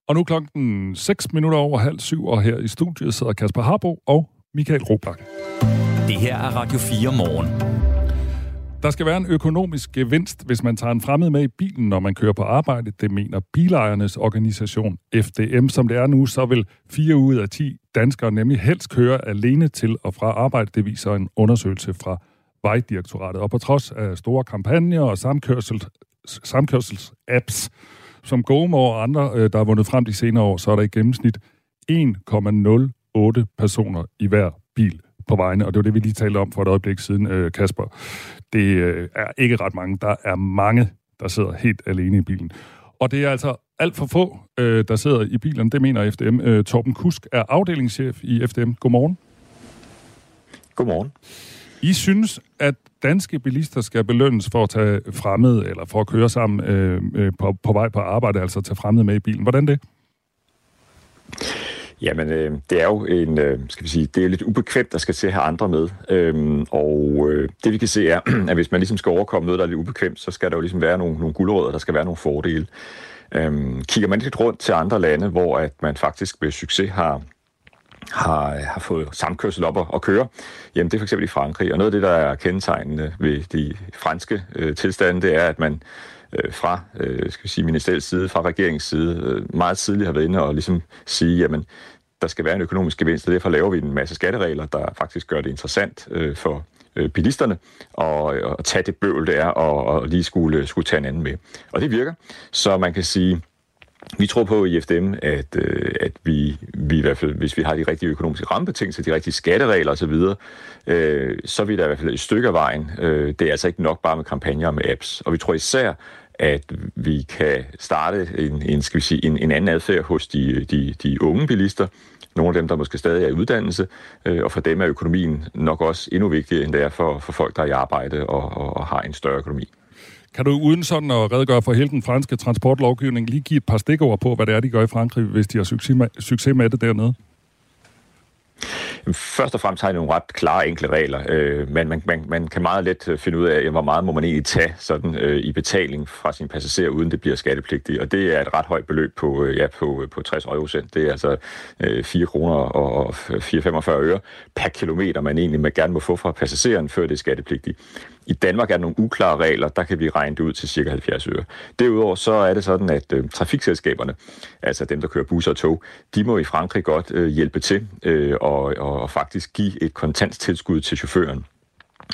Og nu klokken 6 minutter over halv syv, og her i studiet sidder Kasper Harbo og Michael Robach. Det her er Radio 4 morgen. Der skal være en økonomisk gevinst, hvis man tager en fremmed med i bilen, når man kører på arbejde. Det mener bilejernes organisation FDM. Som det er nu, så vil 4 ud af 10 danskere nemlig helst køre alene til og fra arbejde. Det viser en undersøgelse fra Vejdirektoratet. Og på trods af store kampagner og samkørsel, samkørsels-apps, som GoMo og andre, øh, der har vundet frem de senere år, så er der i gennemsnit 1,08 personer i hver bil på vejene, og det var det, vi lige talte om for et øjeblik siden, øh, Kasper. Det øh, er ikke ret mange. Der er mange, der sidder helt alene i bilen. Og det er altså alt for få, der sidder i bilen. Det mener FDM. Torben Kusk er afdelingschef i FDM. Godmorgen. Godmorgen. I synes, at danske bilister skal belønnes for at tage fremmed, eller for at køre sammen øh, øh, på, på vej på arbejde, altså tage fremmed med i bilen. Hvordan det? Jamen, øh, det er jo en, øh, skal vi sige, det er lidt ubekvemt, der skal til at have andre med. Øhm, og øh, det vi kan se er, at hvis man ligesom skal overkomme noget, der er lidt ubekvemt, så skal der jo ligesom være nogle, nogle guldrødder, der skal være nogle fordele. Øhm, kigger man lidt rundt til andre lande, hvor at man faktisk med succes har har, har fået samkørsel op og, og køre, jamen det er for eksempel i Frankrig. Og noget af det, der er kendetegnende ved de franske øh, tilstande, det er, at man øh, fra øh, skal vi sige, ministeriets side, fra regeringens side, øh, meget tidligt har været inde og ligesom sige, jamen der skal være en økonomisk gevinst, og derfor laver vi en masse skatteregler, der faktisk gør det interessant øh, for øh, bilisterne og, at tage det bøvl, det er, og, og lige skulle, skulle tage en anden med. Og det virker. Så man kan sige, vi tror på i FDM, at, øh, at vi, vi i hvert fald, hvis vi har de rigtige økonomiske rammebetingelser, de rigtige skatteregler osv., øh, så er vi der i hvert fald et stykke af vejen. Øh, det er altså ikke nok bare med kampagner og med apps. Og vi tror især, at vi kan starte en, en, skal vi sige, en, en anden adfærd hos de, de, de unge bilister, nogle af dem, der måske stadig er i uddannelse, øh, og for dem er økonomien nok også endnu vigtigere, end det er for, for folk, der er i arbejde og, og, og har en større økonomi. Kan du uden sådan at redegøre for hele den franske transportlovgivning lige give et par stikord på, hvad det er, de gør i Frankrig, hvis de har succes med, succes med det dernede? Først og fremmest har de nogle ret klare, enkle regler, øh, men man, man, man kan meget let øh, finde ud af, øh, hvor meget må man egentlig tage sådan, øh, i betaling fra sin passager, uden det bliver skattepligtigt. Og det er et ret højt beløb på, øh, ja, på, øh, på 60 euro cent. Det er altså øh, 4 kroner og 4,45 øre per kilometer, man egentlig gerne må få fra passageren, før det er skattepligtigt. I Danmark er der nogle uklare regler, der kan vi regne det ud til cirka 70 øre. Derudover så er det sådan, at øh, trafikselskaberne, altså dem, der kører busser og tog, de må i Frankrig godt øh, hjælpe til øh, og, og, og faktisk give et kontant tilskud til chaufføren.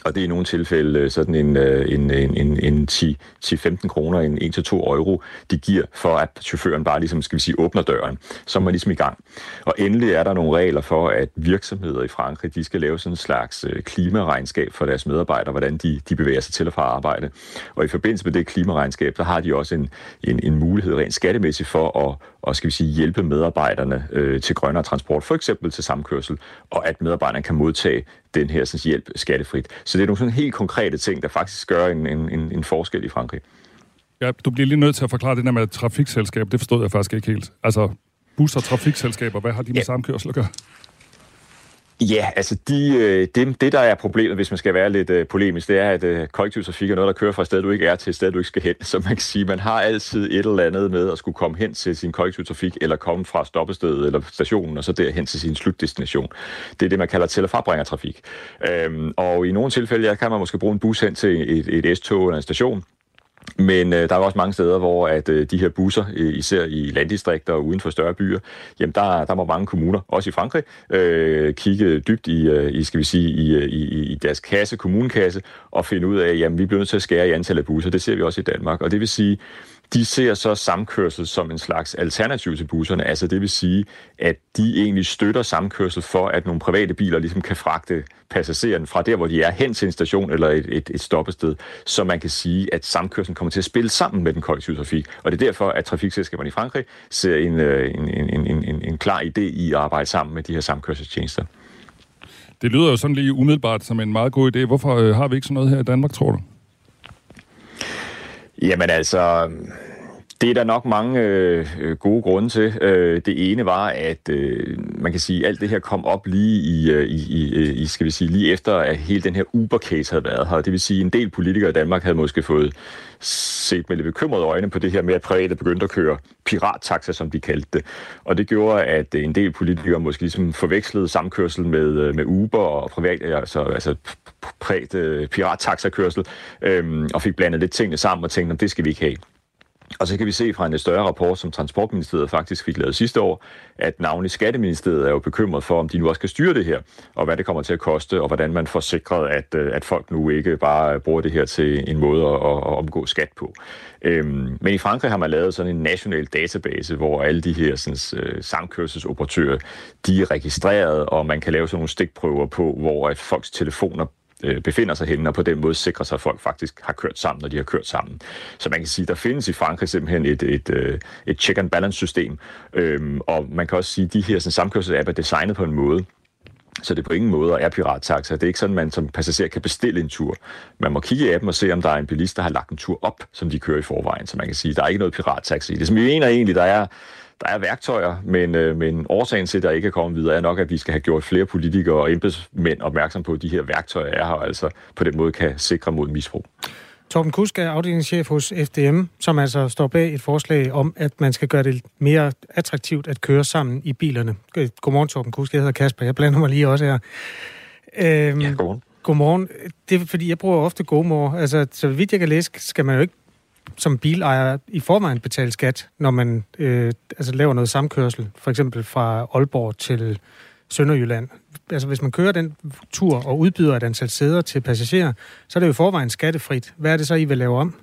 Og det er i nogle tilfælde sådan en, en, en, en, en 10-15 kroner, en 1-2 euro, de giver for, at chaufføren bare ligesom, skal vi sige, åbner døren. Så er man ligesom i gang. Og endelig er der nogle regler for, at virksomheder i Frankrig, de skal lave sådan en slags klimaregnskab for deres medarbejdere, hvordan de, de bevæger sig til og fra arbejde. Og i forbindelse med det klimaregnskab, så har de også en, en, en mulighed rent skattemæssigt for at og skal vi sige, hjælpe medarbejderne øh, til grønnere transport, for eksempel til samkørsel, og at medarbejderne kan modtage den her sådan, hjælp skattefrit. Så det er nogle sådan helt konkrete ting, der faktisk gør en, en, en forskel i Frankrig. Ja, du bliver lige nødt til at forklare det der med trafikselskab. Det forstod jeg faktisk ikke helt. Altså, bus- og trafikselskaber, hvad har de med ja. samkørsel at gøre? Ja, altså de, øh, det, det, der er problemet, hvis man skal være lidt øh, polemisk, det er, at uh, kollektiv trafik er noget, der kører fra et sted, du ikke er, til et sted, du ikke skal hen. Så man kan sige, man har altid et eller andet med at skulle komme hen til sin kollektiv trafik, eller komme fra stoppestedet eller stationen, og så derhen til sin slutdestination. Det er det, man kalder til- og frabringertrafik. Øhm, og i nogle tilfælde, ja, kan man måske bruge en bus hen til et, et S-tog eller en station, men øh, der er også mange steder, hvor at øh, de her busser, øh, især i landdistrikter og uden for større byer, jamen der, der må mange kommuner, også i Frankrig, øh, kigge dybt i, øh, i, skal vi sige, i, øh, i, i deres kasse, kommunekasse, og finde ud af, jamen vi bliver nødt til at skære i antallet af busser. Det ser vi også i Danmark. Og det vil sige, de ser så samkørsel som en slags alternativ til busserne. Altså det vil sige, at de egentlig støtter samkørsel for, at nogle private biler ligesom kan fragte passageren fra der, hvor de er, hen til en station eller et, et, et stoppested. Så man kan sige, at samkørselen kommer til at spille sammen med den kollektive trafik. Og det er derfor, at trafikselskaberne i Frankrig ser øh, en, en, en, en, en, en klar idé i at arbejde sammen med de her samkørselstjenester. Det lyder jo sådan lige umiddelbart som en meget god idé. Hvorfor øh, har vi ikke sådan noget her i Danmark, tror du? Jamen altså, det er der nok mange øh, øh, gode grunde til. Øh, det ene var, at øh, man kan sige, at alt det her kom op lige i, øh, i, øh, i, skal vi sige, lige efter, at hele den her Uber-case havde været her. Det vil sige, at en del politikere i Danmark havde måske fået set med lidt bekymrede øjne på det her med, at private begyndte at køre pirattaxa, som de kaldte det. Og det gjorde, at øh, en del politikere måske ligesom forvekslede samkørsel med, med Uber og privat, altså, altså præt, pirattaxa-kørsel, øhm, og fik blandet lidt tingene sammen og tænkte, at det skal vi ikke have. Og så kan vi se fra en større rapport, som Transportministeriet faktisk fik lavet sidste år, at navnlig Skatteministeriet er jo bekymret for, om de nu også skal styre det her, og hvad det kommer til at koste, og hvordan man får sikret, at, øh, at folk nu ikke bare bruger det her til en måde at, at omgå skat på. Øhm, men i Frankrig har man lavet sådan en national database, hvor alle de her sådan, øh, samkørselsoperatører, de er registreret, og man kan lave sådan nogle stikprøver på, hvor at folks telefoner øh, befinder sig henne, og på den måde sikrer sig, at folk faktisk har kørt sammen, når de har kørt sammen. Så man kan sige, at der findes i Frankrig simpelthen et, et, et, et check and balance system, øhm, og man kan også sige, at de her samkørselsapp er designet på en måde, så det på ingen måde er pirattaxa. Det er ikke sådan, at man som passager kan bestille en tur. Man må kigge i appen og se, om der er en bilist, der har lagt en tur op, som de kører i forvejen. Så man kan sige, at der er ikke noget pirattaxa i det. Som vi mener egentlig, der er der er værktøjer, men, øh, men årsagen til, at der ikke er kommet videre, er nok, at vi skal have gjort flere politikere og embedsmænd opmærksom på, at de her værktøjer er her, og altså på den måde kan sikre mod misbrug. Torben Kusk er afdelingschef hos FDM, som altså står bag et forslag om, at man skal gøre det mere attraktivt at køre sammen i bilerne. Godmorgen, Torben Kusk. Jeg hedder Kasper. Jeg blander mig lige også her. Øhm, ja, godmorgen. Godmorgen. Det er fordi, jeg bruger ofte godmor. Altså, så vidt jeg kan læse, skal man jo ikke som bilejer i forvejen betale skat, når man øh, altså laver noget samkørsel, for eksempel fra Aalborg til Sønderjylland. Altså hvis man kører den tur og udbyder et antal sæder til passagerer, så er det jo i forvejen skattefrit. Hvad er det så, I vil lave om?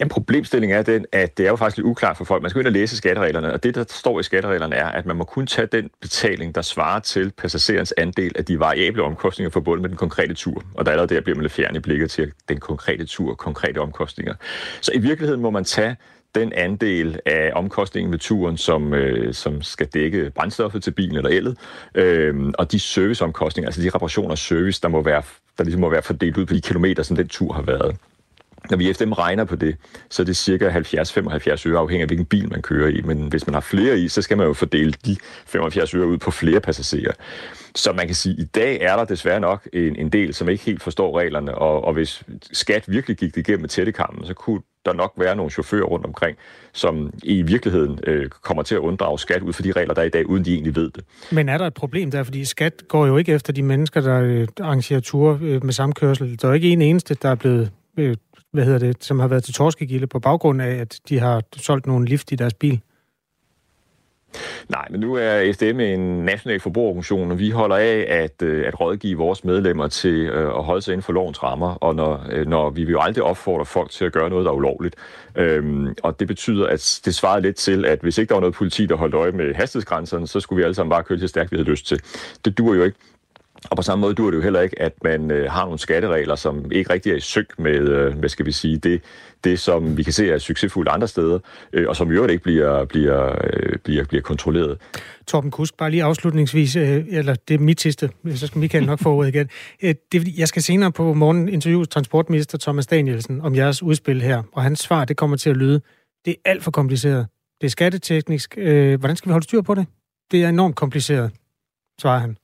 Jamen, problemstillingen er den, at det er jo faktisk lidt uklart for folk. Man skal ind og læse skattereglerne, og det, der står i skattereglerne, er, at man må kun tage den betaling, der svarer til passagerens andel af de variable omkostninger forbundet med den konkrete tur. Og der allerede der bliver man lidt fjern i blikket til den konkrete tur og konkrete omkostninger. Så i virkeligheden må man tage den andel af omkostningen ved turen, som, øh, som skal dække brændstoffet til bilen eller ellet, øh, og de serviceomkostninger, altså de reparationer og service, der, må være, der ligesom må være fordelt ud på de kilometer, som den tur har været. Når vi efter dem regner på det, så er det cirka 70-75 øre, afhængig af hvilken bil man kører i. Men hvis man har flere i, så skal man jo fordele de 75 øre ud på flere passagerer. Så man kan sige, at i dag er der desværre nok en, en del, som ikke helt forstår reglerne, og, og hvis skat virkelig gik det igennem med tættekammen, så kunne der nok være nogle chauffører rundt omkring, som i virkeligheden øh, kommer til at unddrage skat ud for de regler, der er i dag, uden de egentlig ved det. Men er der et problem der? Fordi skat går jo ikke efter de mennesker, der øh, arrangerer ture øh, med samkørsel. Der er ikke en eneste, der er blevet øh, hvad hedder det, som har været til torskegilde på baggrund af, at de har solgt nogle lift i deres bil? Nej, men nu er SDM en national forbrugerorganisation, og vi holder af at, øh, at rådgive vores medlemmer til øh, at holde sig inden for lovens rammer, og når, øh, når vi vil jo aldrig opfordre folk til at gøre noget, der er ulovligt. Øhm, og det betyder, at det svarer lidt til, at hvis ikke der var noget politi, der holdt øje med hastighedsgrænserne, så skulle vi alle sammen bare køre så stærkt, vi havde lyst til. Det dur jo ikke. Og på samme måde dur det jo heller ikke, at man øh, har nogle skatteregler, som ikke rigtig er i synk med, øh, hvad skal vi sige, det, det, som vi kan se er succesfuldt andre steder, øh, og som i øvrigt ikke bliver, bliver, øh, bliver, bliver kontrolleret. Torben Kusk, bare lige afslutningsvis, øh, eller det er mit sidste, så skal Michael nok få ordet igen. Øh, det jeg skal senere på morgen interviewe transportminister Thomas Danielsen om jeres udspil her, og hans svar, det kommer til at lyde, det er alt for kompliceret. Det er skatteteknisk. Øh, hvordan skal vi holde styr på det? Det er enormt kompliceret. svarer han.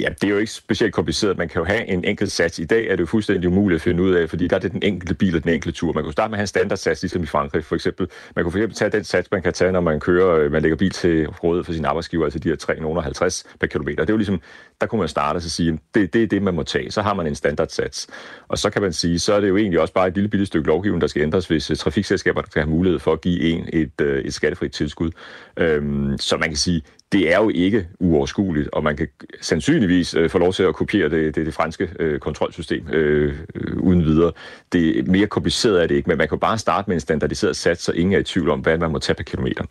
Ja, det er jo ikke specielt kompliceret. Man kan jo have en enkelt sats. I dag er det jo fuldstændig umuligt at finde ud af, fordi der er det den enkelte bil og den enkelte tur. Man kan starte med at have en standardsats, ligesom i Frankrig for eksempel. Man kan for eksempel tage den sats, man kan tage, når man kører, øh, man lægger bil til rådet for sin arbejdsgiver, altså de her 350 per kilometer. Det er jo ligesom, der kunne man starte og sige, det, det er det, man må tage. Så har man en standardsats. Og så kan man sige, så er det jo egentlig også bare et lille bitte stykke lovgivning, der skal ændres, hvis øh, trafikselskaber skal have mulighed for at give en et, øh, et skattefrit tilskud. Øhm, så man kan sige, det er jo ikke uoverskueligt, og man kan sandsynligvis øh, få lov til at kopiere det, det, det franske øh, kontrolsystem øh, øh, uden videre. Det er mere kompliceret er det ikke, men man kan bare starte med en standardiseret sats, så ingen er i tvivl om, hvad man må tage per kilometer.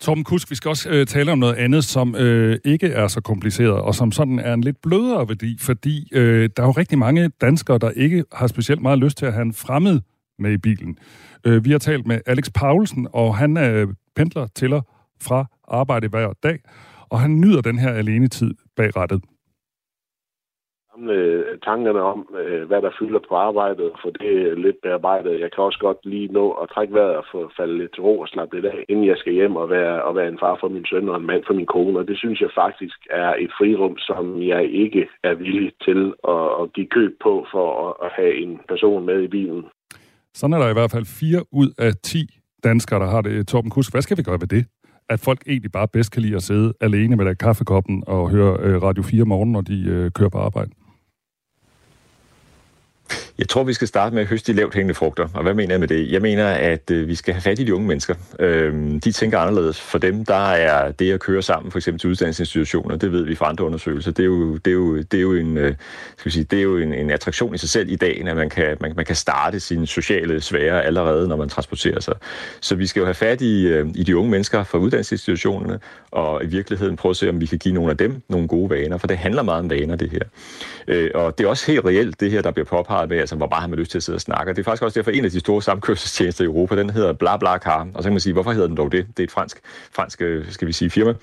Torben Kusk, vi skal også øh, tale om noget andet, som øh, ikke er så kompliceret, og som sådan er en lidt blødere værdi, fordi øh, der er jo rigtig mange danskere, der ikke har specielt meget lyst til at have en fremmed med i bilen. Øh, vi har talt med Alex Paulsen, og han øh, pendler til fra arbejde hver dag, og han nyder den her alene tid bag rettet. Samle tankerne om, øh, hvad der fylder på arbejdet, for det er lidt bearbejdet. Jeg kan også godt lige nå at trække vejret og få falde lidt til ro og slappe lidt af, inden jeg skal hjem og være, og være en far for min søn og en mand for min kone. Og det synes jeg faktisk er et frirum, som jeg ikke er villig til at, at give køb på for at, at have en person med i bilen. Sådan er der i hvert fald fire ud af 10 danskere, der har det. Torben Kusk, hvad skal vi gøre ved det? At folk egentlig bare bedst kan lide at sidde alene med der kaffekoppen og høre øh, Radio 4 morgen, når de øh, kører på arbejde? Jeg tror, vi skal starte med at høste de lavt hængende frugter. Og hvad mener jeg med det? Jeg mener, at øh, vi skal have fat i de unge mennesker. Øhm, de tænker anderledes. For dem, der er det at køre sammen, for eksempel til uddannelsesinstitutioner, det ved vi fra andre undersøgelser, det er jo, det er jo, det er jo, en, øh, skal vi sige, det er jo en, en attraktion i sig selv i dag, at man kan, man, man kan starte sin sociale svære allerede, når man transporterer sig. Så vi skal jo have fat i, øh, i de unge mennesker fra uddannelsesinstitutionerne, og i virkeligheden prøve at se, om vi kan give nogle af dem nogle gode vaner, for det handler meget om vaner, det her. Øh, og det er også helt reelt, det her, der bliver påpeget med, altså hvor bare har man lyst til at sidde og snakke. Og det er faktisk også derfor en af de store samkørselstjenester i Europa, den hedder BlaBlaCar. Og så kan man sige, hvorfor hedder den dog det? Det er et fransk, fransk øh, skal vi sige, firma,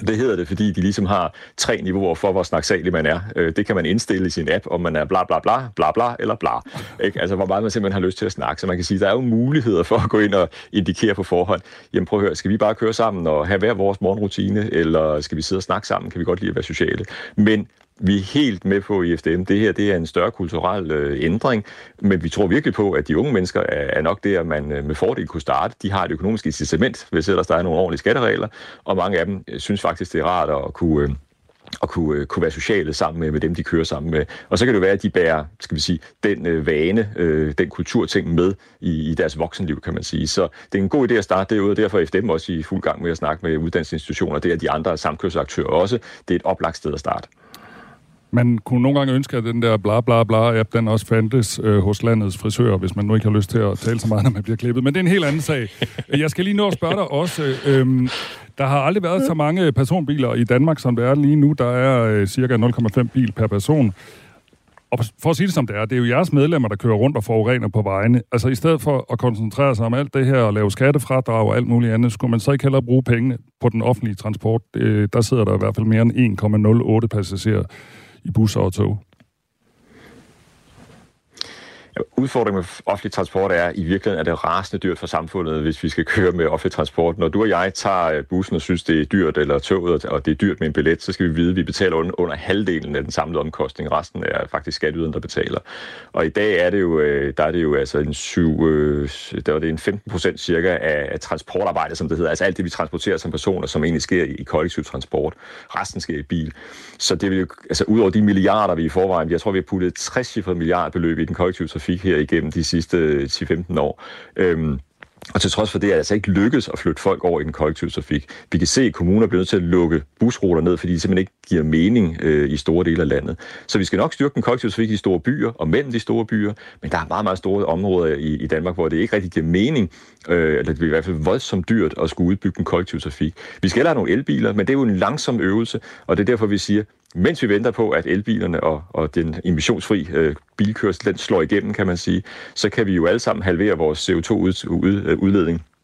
det hedder det, fordi de ligesom har tre niveauer for, hvor snaksalig man er. Øh, det kan man indstille i sin app, om man er bla bla bla, bla bla eller bla. Ikke? Altså, hvor meget man simpelthen har lyst til at snakke. Så man kan sige, der er jo muligheder for at gå ind og indikere på forhånd. Jamen prøv at høre, skal vi bare køre sammen og have hver vores morgenrutine, eller skal vi sidde og snakke sammen? Kan vi godt lide at være sociale? Men vi er helt med på i FDM. Det her det er en større kulturel øh, ændring, men vi tror virkelig på, at de unge mennesker er, er nok der, man øh, med fordel kunne starte. De har et økonomisk incitament, hvis ellers der er nogle ordentlige skatteregler, og mange af dem øh, synes faktisk, det er rart at kunne... Øh, at kunne, øh, kunne være sociale sammen med, med dem, de kører sammen med. Og så kan det være, at de bærer, skal vi sige, den øh, vane, øh, den kulturting med i, i deres voksenliv, kan man sige. Så det er en god idé at starte derude, og derfor er FDM også i fuld gang med at snakke med uddannelsesinstitutioner. Det er de andre samkørsaktører også. Det er et oplagt sted at starte. Man kunne nogle gange ønske, at den der bla bla bla app, den også fandtes øh, hos landets frisører, hvis man nu ikke har lyst til at tale så meget, når man bliver klippet. Men det er en helt anden sag. Jeg skal lige nå at spørge dig også. Øh, der har aldrig været så mange personbiler i Danmark, som der er lige nu. Der er øh, cirka 0,5 bil per person. Og for at sige det som det er, det er jo jeres medlemmer, der kører rundt og forurener på vejene. Altså i stedet for at koncentrere sig om alt det her og lave skattefradrag og alt muligt andet, skulle man så ikke hellere bruge pengene på den offentlige transport. Øh, der sidder der i hvert fald mere end 1,08 passagerer i busser og tog? Udfordringen med offentlig transport er, at i virkeligheden er det rasende dyrt for samfundet, hvis vi skal køre med offentlig transport. Når du og jeg tager øh, bussen og synes, det er dyrt, eller toget, og det er dyrt med en billet, så skal vi vide, at vi betaler under halvdelen af den samlede omkostning. Resten er faktisk skatteyderen, der betaler. Og i dag er det jo, øh, der er det jo altså en, 7, øh, der er det en 15 procent cirka af, transportarbejdet, som det hedder. Altså alt det, vi transporterer som personer, som egentlig sker i kollektiv transport. Resten sker i bil. Så det vil jo, altså ud over de milliarder, vi i forvejen, jeg tror, vi har puttet 60 milliarder beløb i den kollektive trafik fik her igennem de sidste øh, 10-15 år. Øhm, og til trods for det er det altså ikke lykkedes at flytte folk over i den kollektive trafik. Vi kan se, at kommuner bliver nødt til at lukke busruter ned, fordi det simpelthen ikke giver mening øh, i store dele af landet. Så vi skal nok styrke den kollektive trafik i store byer og mellem de store byer, men der er meget, meget store områder i, i Danmark, hvor det ikke rigtig giver mening, øh, eller det bliver i hvert fald voldsomt dyrt at skulle udbygge den kollektive trafik. Vi skal have nogle elbiler, men det er jo en langsom øvelse, og det er derfor, vi siger, mens vi venter på, at elbilerne og, og den emissionsfri øh, bilkørsel den slår igennem, kan man sige, så kan vi jo alle sammen halvere vores CO2-udledning. Øh,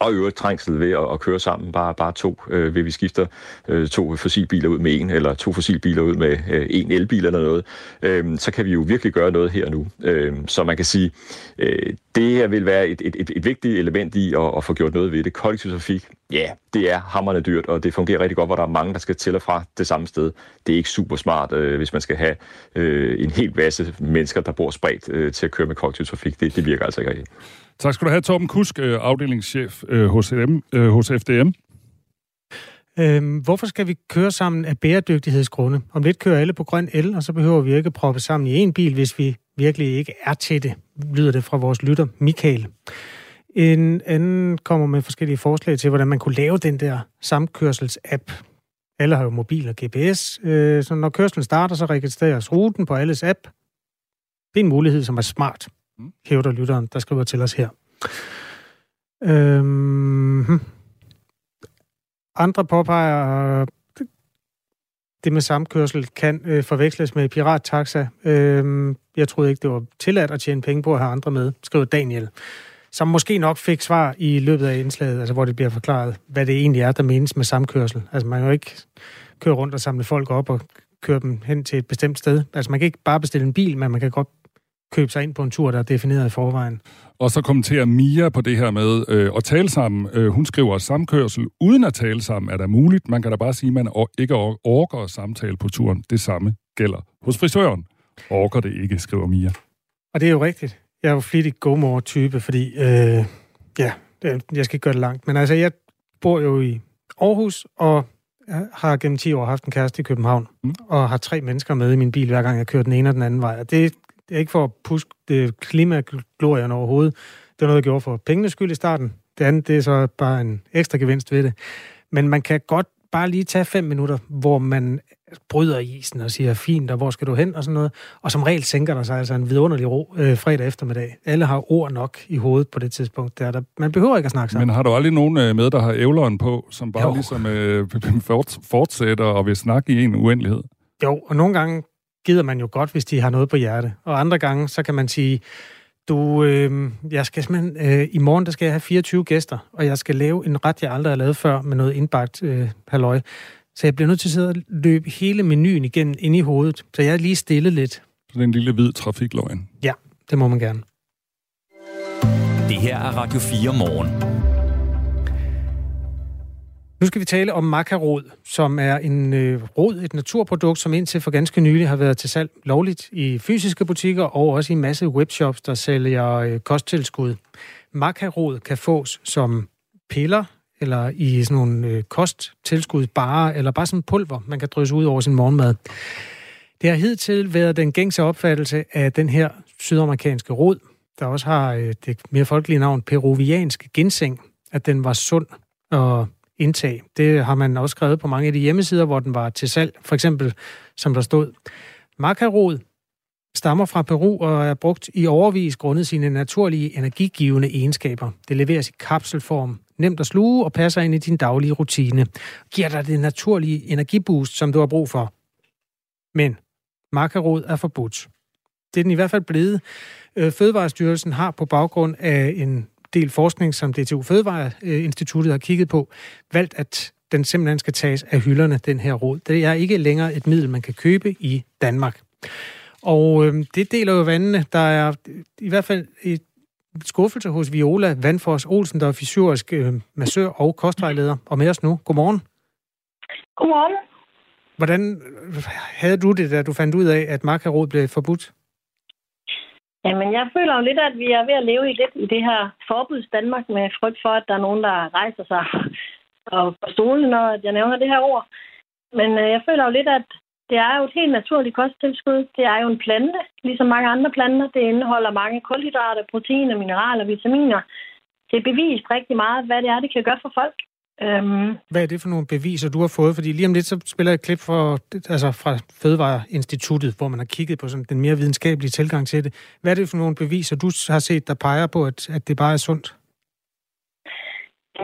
og i øvrigt trængsel ved at, at køre sammen, bare, bare to, øh, ved vi skifter øh, to fossilbiler ud med en, eller to fossilbiler ud med øh, en elbil eller noget, øh, så kan vi jo virkelig gøre noget her nu. Øh, så man kan sige, øh, det her vil være et, et, et, et vigtigt element i at, at få gjort noget ved det. Kollektiv trafik ja, det er hammerne dyrt, og det fungerer rigtig godt, hvor der er mange, der skal til og fra det samme sted. Det er ikke super smart, øh, hvis man skal have øh, en hel masse mennesker, der bor spredt øh, til at køre med kollektiv trafik. Det, det virker altså ikke rigtigt. Tak skal du have, Torben Kusk, øh, afdelingschef øh, hos, M, øh, hos FDM. Øhm, hvorfor skal vi køre sammen af bæredygtighedsgrunde? Om lidt kører alle på grøn el, og så behøver vi ikke proppe sammen i en bil, hvis vi virkelig ikke er til det, lyder det fra vores lytter Michael. En anden kommer med forskellige forslag til, hvordan man kunne lave den der samkørsels-app. Alle har jo mobil og GPS, øh, så når kørslen starter, så registreres ruten på alles app. Det er en mulighed, som er smart, hævder lytteren, der skriver til os her. Øhm, andre påpeger, det med samkørsel kan øh, forveksles med pirattaxa. Øh, jeg troede ikke, det var tilladt at tjene penge på at have andre med, skriver Daniel. Som måske nok fik svar i løbet af indslaget, altså hvor det bliver forklaret, hvad det egentlig er, der menes med samkørsel. Altså man kan jo ikke køre rundt og samle folk op og køre dem hen til et bestemt sted. Altså man kan ikke bare bestille en bil, men man kan godt købe sig ind på en tur, der er defineret i forvejen. Og så kommenterer Mia på det her med øh, at tale sammen. Øh, hun skriver, samkørsel uden at tale sammen er da muligt. Man kan da bare sige, at man ikke orker at samtale på turen. Det samme gælder hos frisøren. Orker det ikke, skriver Mia. Og det er jo rigtigt. Jeg er jo flittig go-more-type, fordi, øh, ja, jeg skal ikke gøre det langt. Men altså, jeg bor jo i Aarhus, og har gennem 10 år haft en kæreste i København, mm. og har tre mennesker med i min bil, hver gang jeg kører den ene og den anden vej. Og det er ikke for at puske det klimaglorien overhovedet. Det er noget, jeg gjorde for pengenes skyld i starten. Det andet, det er så bare en ekstra gevinst ved det. Men man kan godt bare lige tage fem minutter, hvor man bryder isen og siger, fint, og hvor skal du hen, og sådan noget. Og som regel sænker der sig altså en vidunderlig ro øh, fredag eftermiddag. Alle har ord nok i hovedet på det tidspunkt. Der, der, man behøver ikke at snakke sammen. Men har du aldrig nogen øh, med, der har ævleren på, som bare jo. ligesom øh, fortsætter og vil snakke i en uendelighed? Jo, og nogle gange gider man jo godt, hvis de har noget på hjerte. Og andre gange, så kan man sige, du, øh, jeg skal simpelthen, øh, i morgen der skal jeg have 24 gæster, og jeg skal lave en ret, jeg aldrig har lavet før, med noget indbagt øh, halløj. Så jeg bliver nødt til at sidde og løbe hele menuen igen ind i hovedet. Så jeg er lige stille lidt. Så det er en lille hvid trafikløgn? Ja, det må man gerne. Det her er Radio 4 morgen. Nu skal vi tale om makarod, som er en øh, rod, et naturprodukt, som indtil for ganske nylig har været til salg lovligt i fysiske butikker og også i en masse webshops, der sælger øh, kosttilskud. Makarod kan fås som piller, eller i sådan nogle øh, kosttilskud bare, eller bare sådan pulver, man kan drysse ud over sin morgenmad. Det har hidtil været den gængse opfattelse af den her sydamerikanske rod, der også har øh, det mere folkelige navn peruviansk ginseng, at den var sund og indtag. Det har man også skrevet på mange af de hjemmesider, hvor den var til salg. For eksempel, som der stod, makarod stammer fra Peru og er brugt i overvis grundet sine naturlige energigivende egenskaber. Det leveres i kapselform, nemt at sluge og passer ind i din daglige rutine. Giver dig det naturlige energiboost, som du har brug for. Men makarod er forbudt. Det er den i hvert fald blevet. Øh, Fødevarestyrelsen har på baggrund af en del forskning, som DTU Fødevareinstituttet har kigget på, valgt, at den simpelthen skal tages af hylderne, den her råd. Det er ikke længere et middel, man kan købe i Danmark. Og øh, det deler jo vandene. Der er i hvert fald et skuffelse hos Viola Vandfors Olsen, der er fysiorisk øh, massør og kostvejleder, og med os nu. Godmorgen. Godmorgen. Hvordan havde du det, da du fandt ud af, at makarod blev forbudt? Jamen, jeg føler jo lidt, at vi er ved at leve i lidt i det her forbuds Danmark med frygt for, at der er nogen, der rejser sig og på stolen, når jeg nævner det her ord. Men øh, jeg føler jo lidt, at det er jo et helt naturligt kosttilskud. Det er jo en plante, ligesom mange andre planter. Det indeholder mange kulhydrater, proteiner, mineraler, vitaminer. Det er bevist rigtig meget, hvad det er, det kan gøre for folk. Øhm, Hvad er det for nogle beviser, du har fået? Fordi lige om lidt, så spiller jeg et klip for, altså fra Fødevareinstituttet, hvor man har kigget på sådan den mere videnskabelige tilgang til det. Hvad er det for nogle beviser, du har set, der peger på, at, at det bare er sundt?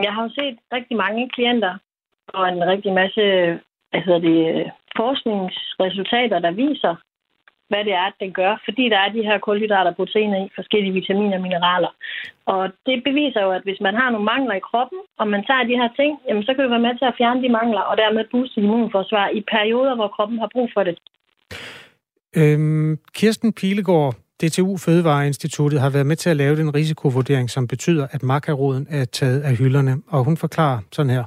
Jeg har jo set rigtig mange klienter og en rigtig masse hvad hedder det, forskningsresultater, der viser, hvad det er, at den gør, fordi der er de her kulhydrater og proteiner i, forskellige vitaminer og mineraler. Og det beviser jo, at hvis man har nogle mangler i kroppen, og man tager de her ting, jamen så kan vi være med til at fjerne de mangler, og dermed booste immunforsvar i perioder, hvor kroppen har brug for det. Øhm, Kirsten Pilegaard DTU Fødevareinstituttet har været med til at lave den risikovurdering, som betyder, at makaroden er taget af hylderne. Og hun forklarer sådan her.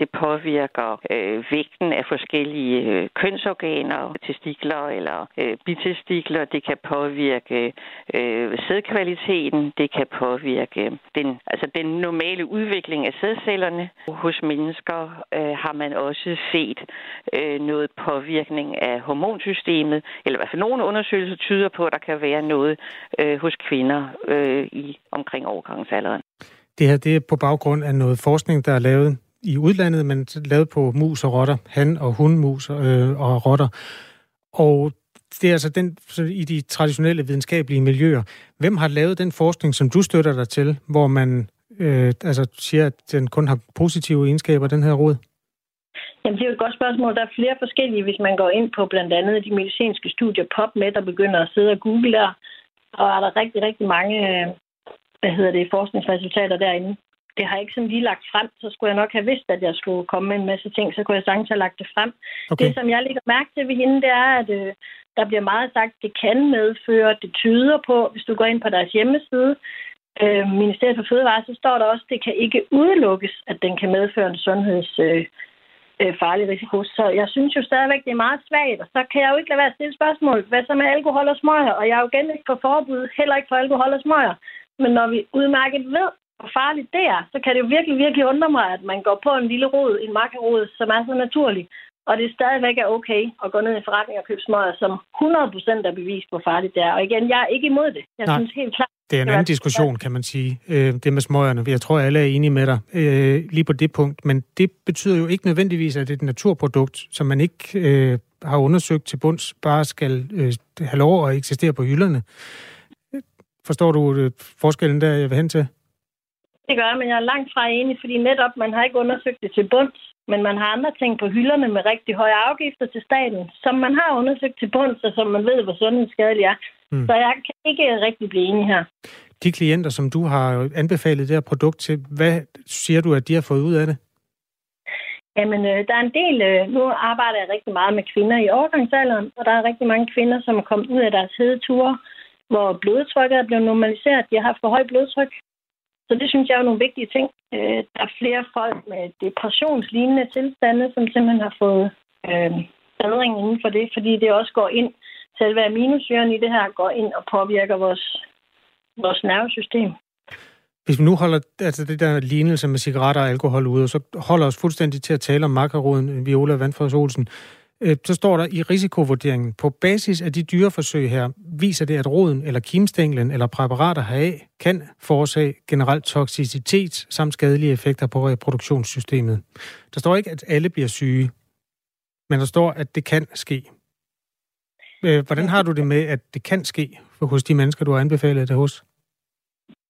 Det påvirker øh, vægten af forskellige øh, kønsorganer, testikler eller øh, bitestikler. Det kan påvirke øh, sædkvaliteten. Det kan påvirke den, altså den normale udvikling af sædcellerne. Hos mennesker øh, har man også set øh, noget påvirkning af hormonsystemet, eller i hvert fald nogle undersøgelser tyder på, at der kan være noget øh, hos kvinder øh, i omkring overgangsalderen. Det her det er på baggrund af noget forskning, der er lavet i udlandet, men lavet på mus og rotter, han og hundmus øh, og rotter. Og det er altså den, i de traditionelle videnskabelige miljøer. Hvem har lavet den forskning, som du støtter dig til, hvor man øh, altså siger, at den kun har positive egenskaber, den her råd? Jamen, det er jo et godt spørgsmål. Der er flere forskellige, hvis man går ind på blandt andet de medicinske studier PubMed, der begynder at sidde og google der. Og er der rigtig, rigtig mange øh, hvad hedder det, forskningsresultater derinde det har jeg ikke sådan lige lagt frem, så skulle jeg nok have vidst, at jeg skulle komme med en masse ting, så kunne jeg sagtens have lagt det frem. Okay. Det, som jeg lægger mærke til ved hende, det er, at øh, der bliver meget sagt, at det kan medføre, det tyder på, hvis du går ind på deres hjemmeside, øh, Ministeriet for Fødevare, så står der også, at det kan ikke udelukkes, at den kan medføre en sundheds... Øh, øh, farlig risiko. Så jeg synes jo stadigvæk, det er meget svagt, og så kan jeg jo ikke lade være at stille spørgsmål. Hvad så med alkohol og smøger? Og jeg er jo igen ikke for forbud, heller ikke for alkohol og smøger. Men når vi udmærket ved, hvor farligt det er, så kan det jo virkelig, virkelig undre mig, at man går på en lille rod, en makkerod, som er så naturlig, og det stadigvæk er okay at gå ned i forretning og købe smøger, som 100% er bevist, hvor farligt det er. Og igen, jeg er ikke imod det. Jeg Nej. synes helt klart, det er en anden diskussion, kan man sige, øh, det med smøgerne. Jeg tror, alle er enige med dig øh, lige på det punkt. Men det betyder jo ikke nødvendigvis, at det er et naturprodukt, som man ikke øh, har undersøgt til bunds, bare skal øh, have lov at eksistere på hylderne. Forstår du øh, forskellen der, jeg vil hen til? Det gør men jeg er langt fra enig, fordi netop man har ikke undersøgt det til bunds, men man har andre ting på hylderne med rigtig høje afgifter til staten, som man har undersøgt til bunds, og som man ved, hvor sundhedsskadelig er. Mm. Så jeg kan ikke rigtig blive enig her. De klienter, som du har anbefalet det her produkt til, hvad siger du, at de har fået ud af det? Jamen, øh, der er en del... Øh, nu arbejder jeg rigtig meget med kvinder i overgangsalderen, og der er rigtig mange kvinder, som er kommet ud af deres hedeture, hvor blodtrykket er blevet normaliseret. De har haft for højt blodtryk, så det synes jeg er nogle vigtige ting. Øh, der er flere folk med depressionslignende tilstande, som simpelthen har fået øh, bedring inden for det, fordi det også går ind, selve aminosyren i det her går ind og påvirker vores, vores nervesystem. Hvis vi nu holder altså det der lignelse med cigaretter og alkohol ude, og så holder os fuldstændig til at tale om makaroden Viola Vandfors Olsen, Øh, så står der i risikovurderingen, på basis af de dyreforsøg her, viser det, at roden eller kimstænglen eller præparater heraf kan forårsage generelt toksicitet samt skadelige effekter på reproduktionssystemet. Der står ikke, at alle bliver syge, men der står, at det kan ske. Øh, hvordan har du det med, at det kan ske hos de mennesker, du har anbefalet det hos?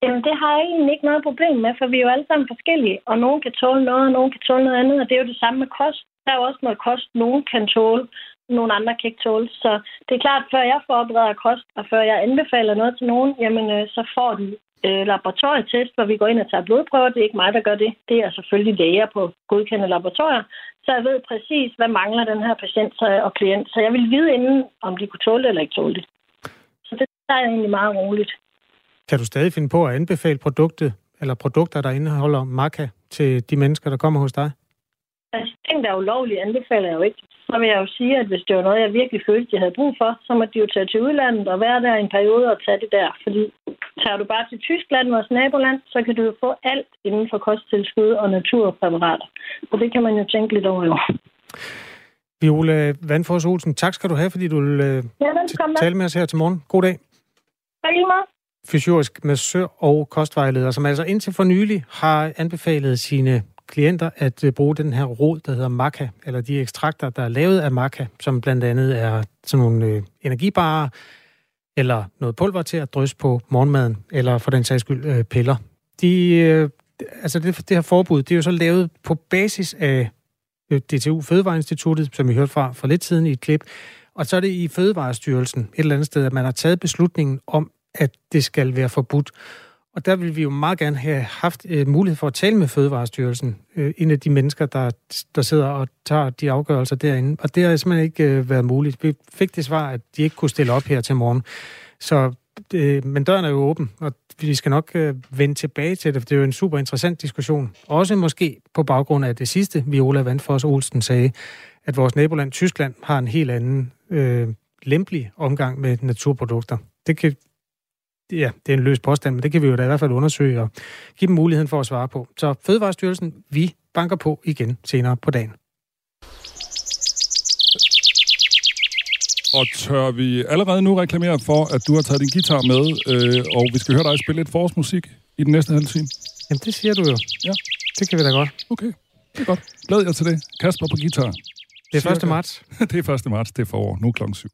Jamen, det har jeg egentlig ikke noget problem med, for vi er jo alle sammen forskellige, og nogen kan tåle noget, og nogen kan tåle noget andet, og det er jo det samme med kost. Der er jo også noget kost, nogen kan tåle, nogle andre kan ikke tåle. Så det er klart, før jeg forbereder kost, og før jeg anbefaler noget til nogen, jamen, øh, så får de øh, laboratorietest, hvor vi går ind og tager blodprøver. Det er ikke mig, der gør det. Det er selvfølgelig læger på godkendte laboratorier. Så jeg ved præcis, hvad mangler den her patient og klient. Så jeg vil vide inden, om de kunne tåle det eller ikke tåle det. Så det er egentlig meget roligt. Kan du stadig finde på at anbefale produktet, eller produkter, der indeholder maca til de mennesker, der kommer hos dig? Altså, ting, der er ulovlige, anbefaler jeg jo ikke. Så vil jeg jo sige, at hvis det var noget, jeg virkelig følte, jeg havde brug for, så må de jo tage til udlandet og være der en periode og tage det der. Fordi tager du bare til Tyskland, vores naboland, så kan du jo få alt inden for kosttilskud og naturpræparater. Så det kan man jo tænke lidt over. Jo. Viola Vandfors Olsen, tak skal du have, fordi du vil øh, ja, tale med os her til morgen. God dag. Tak lige meget fysiorisk massør og kostvejleder, som altså indtil for nylig har anbefalet sine klienter at øh, bruge den her rod, der hedder maca, eller de ekstrakter, der er lavet af maca, som blandt andet er sådan nogle øh, energibarer, eller noget pulver til at drysse på morgenmaden, eller for den sags skyld øh, piller. De, øh, altså det, det her forbud, det er jo så lavet på basis af øh, DTU Fødevareinstituttet, som vi hørte fra for lidt siden i et klip, og så er det i Fødevarestyrelsen et eller andet sted, at man har taget beslutningen om, at det skal være forbudt. Og der vil vi jo meget gerne have haft øh, mulighed for at tale med Fødevarestyrelsen, øh, en af de mennesker, der, der sidder og tager de afgørelser derinde. Og det har simpelthen ikke øh, været muligt. Vi fik det svar, at de ikke kunne stille op her til morgen. Så, øh, men døren er jo åben, og vi skal nok øh, vende tilbage til det, for det er jo en super interessant diskussion. Også måske på baggrund af det sidste, Viola Vandfors Olsen sagde, at vores naboland Tyskland har en helt anden øh, lempelig omgang med naturprodukter. Det kan, ja, det er en løs påstand, men det kan vi jo da i hvert fald undersøge og give dem muligheden for at svare på. Så Fødevarestyrelsen, vi banker på igen senere på dagen. Og tør vi allerede nu reklamere for, at du har taget din guitar med, øh, og vi skal høre dig spille lidt forårsmusik i den næste halve time? Jamen, det siger du jo. Ja. Det kan vi da godt. Okay, det er godt. Glæd jer til det. Kasper på guitar. Det er 1. marts. det er 1. marts, det er forår. Nu klokken 7.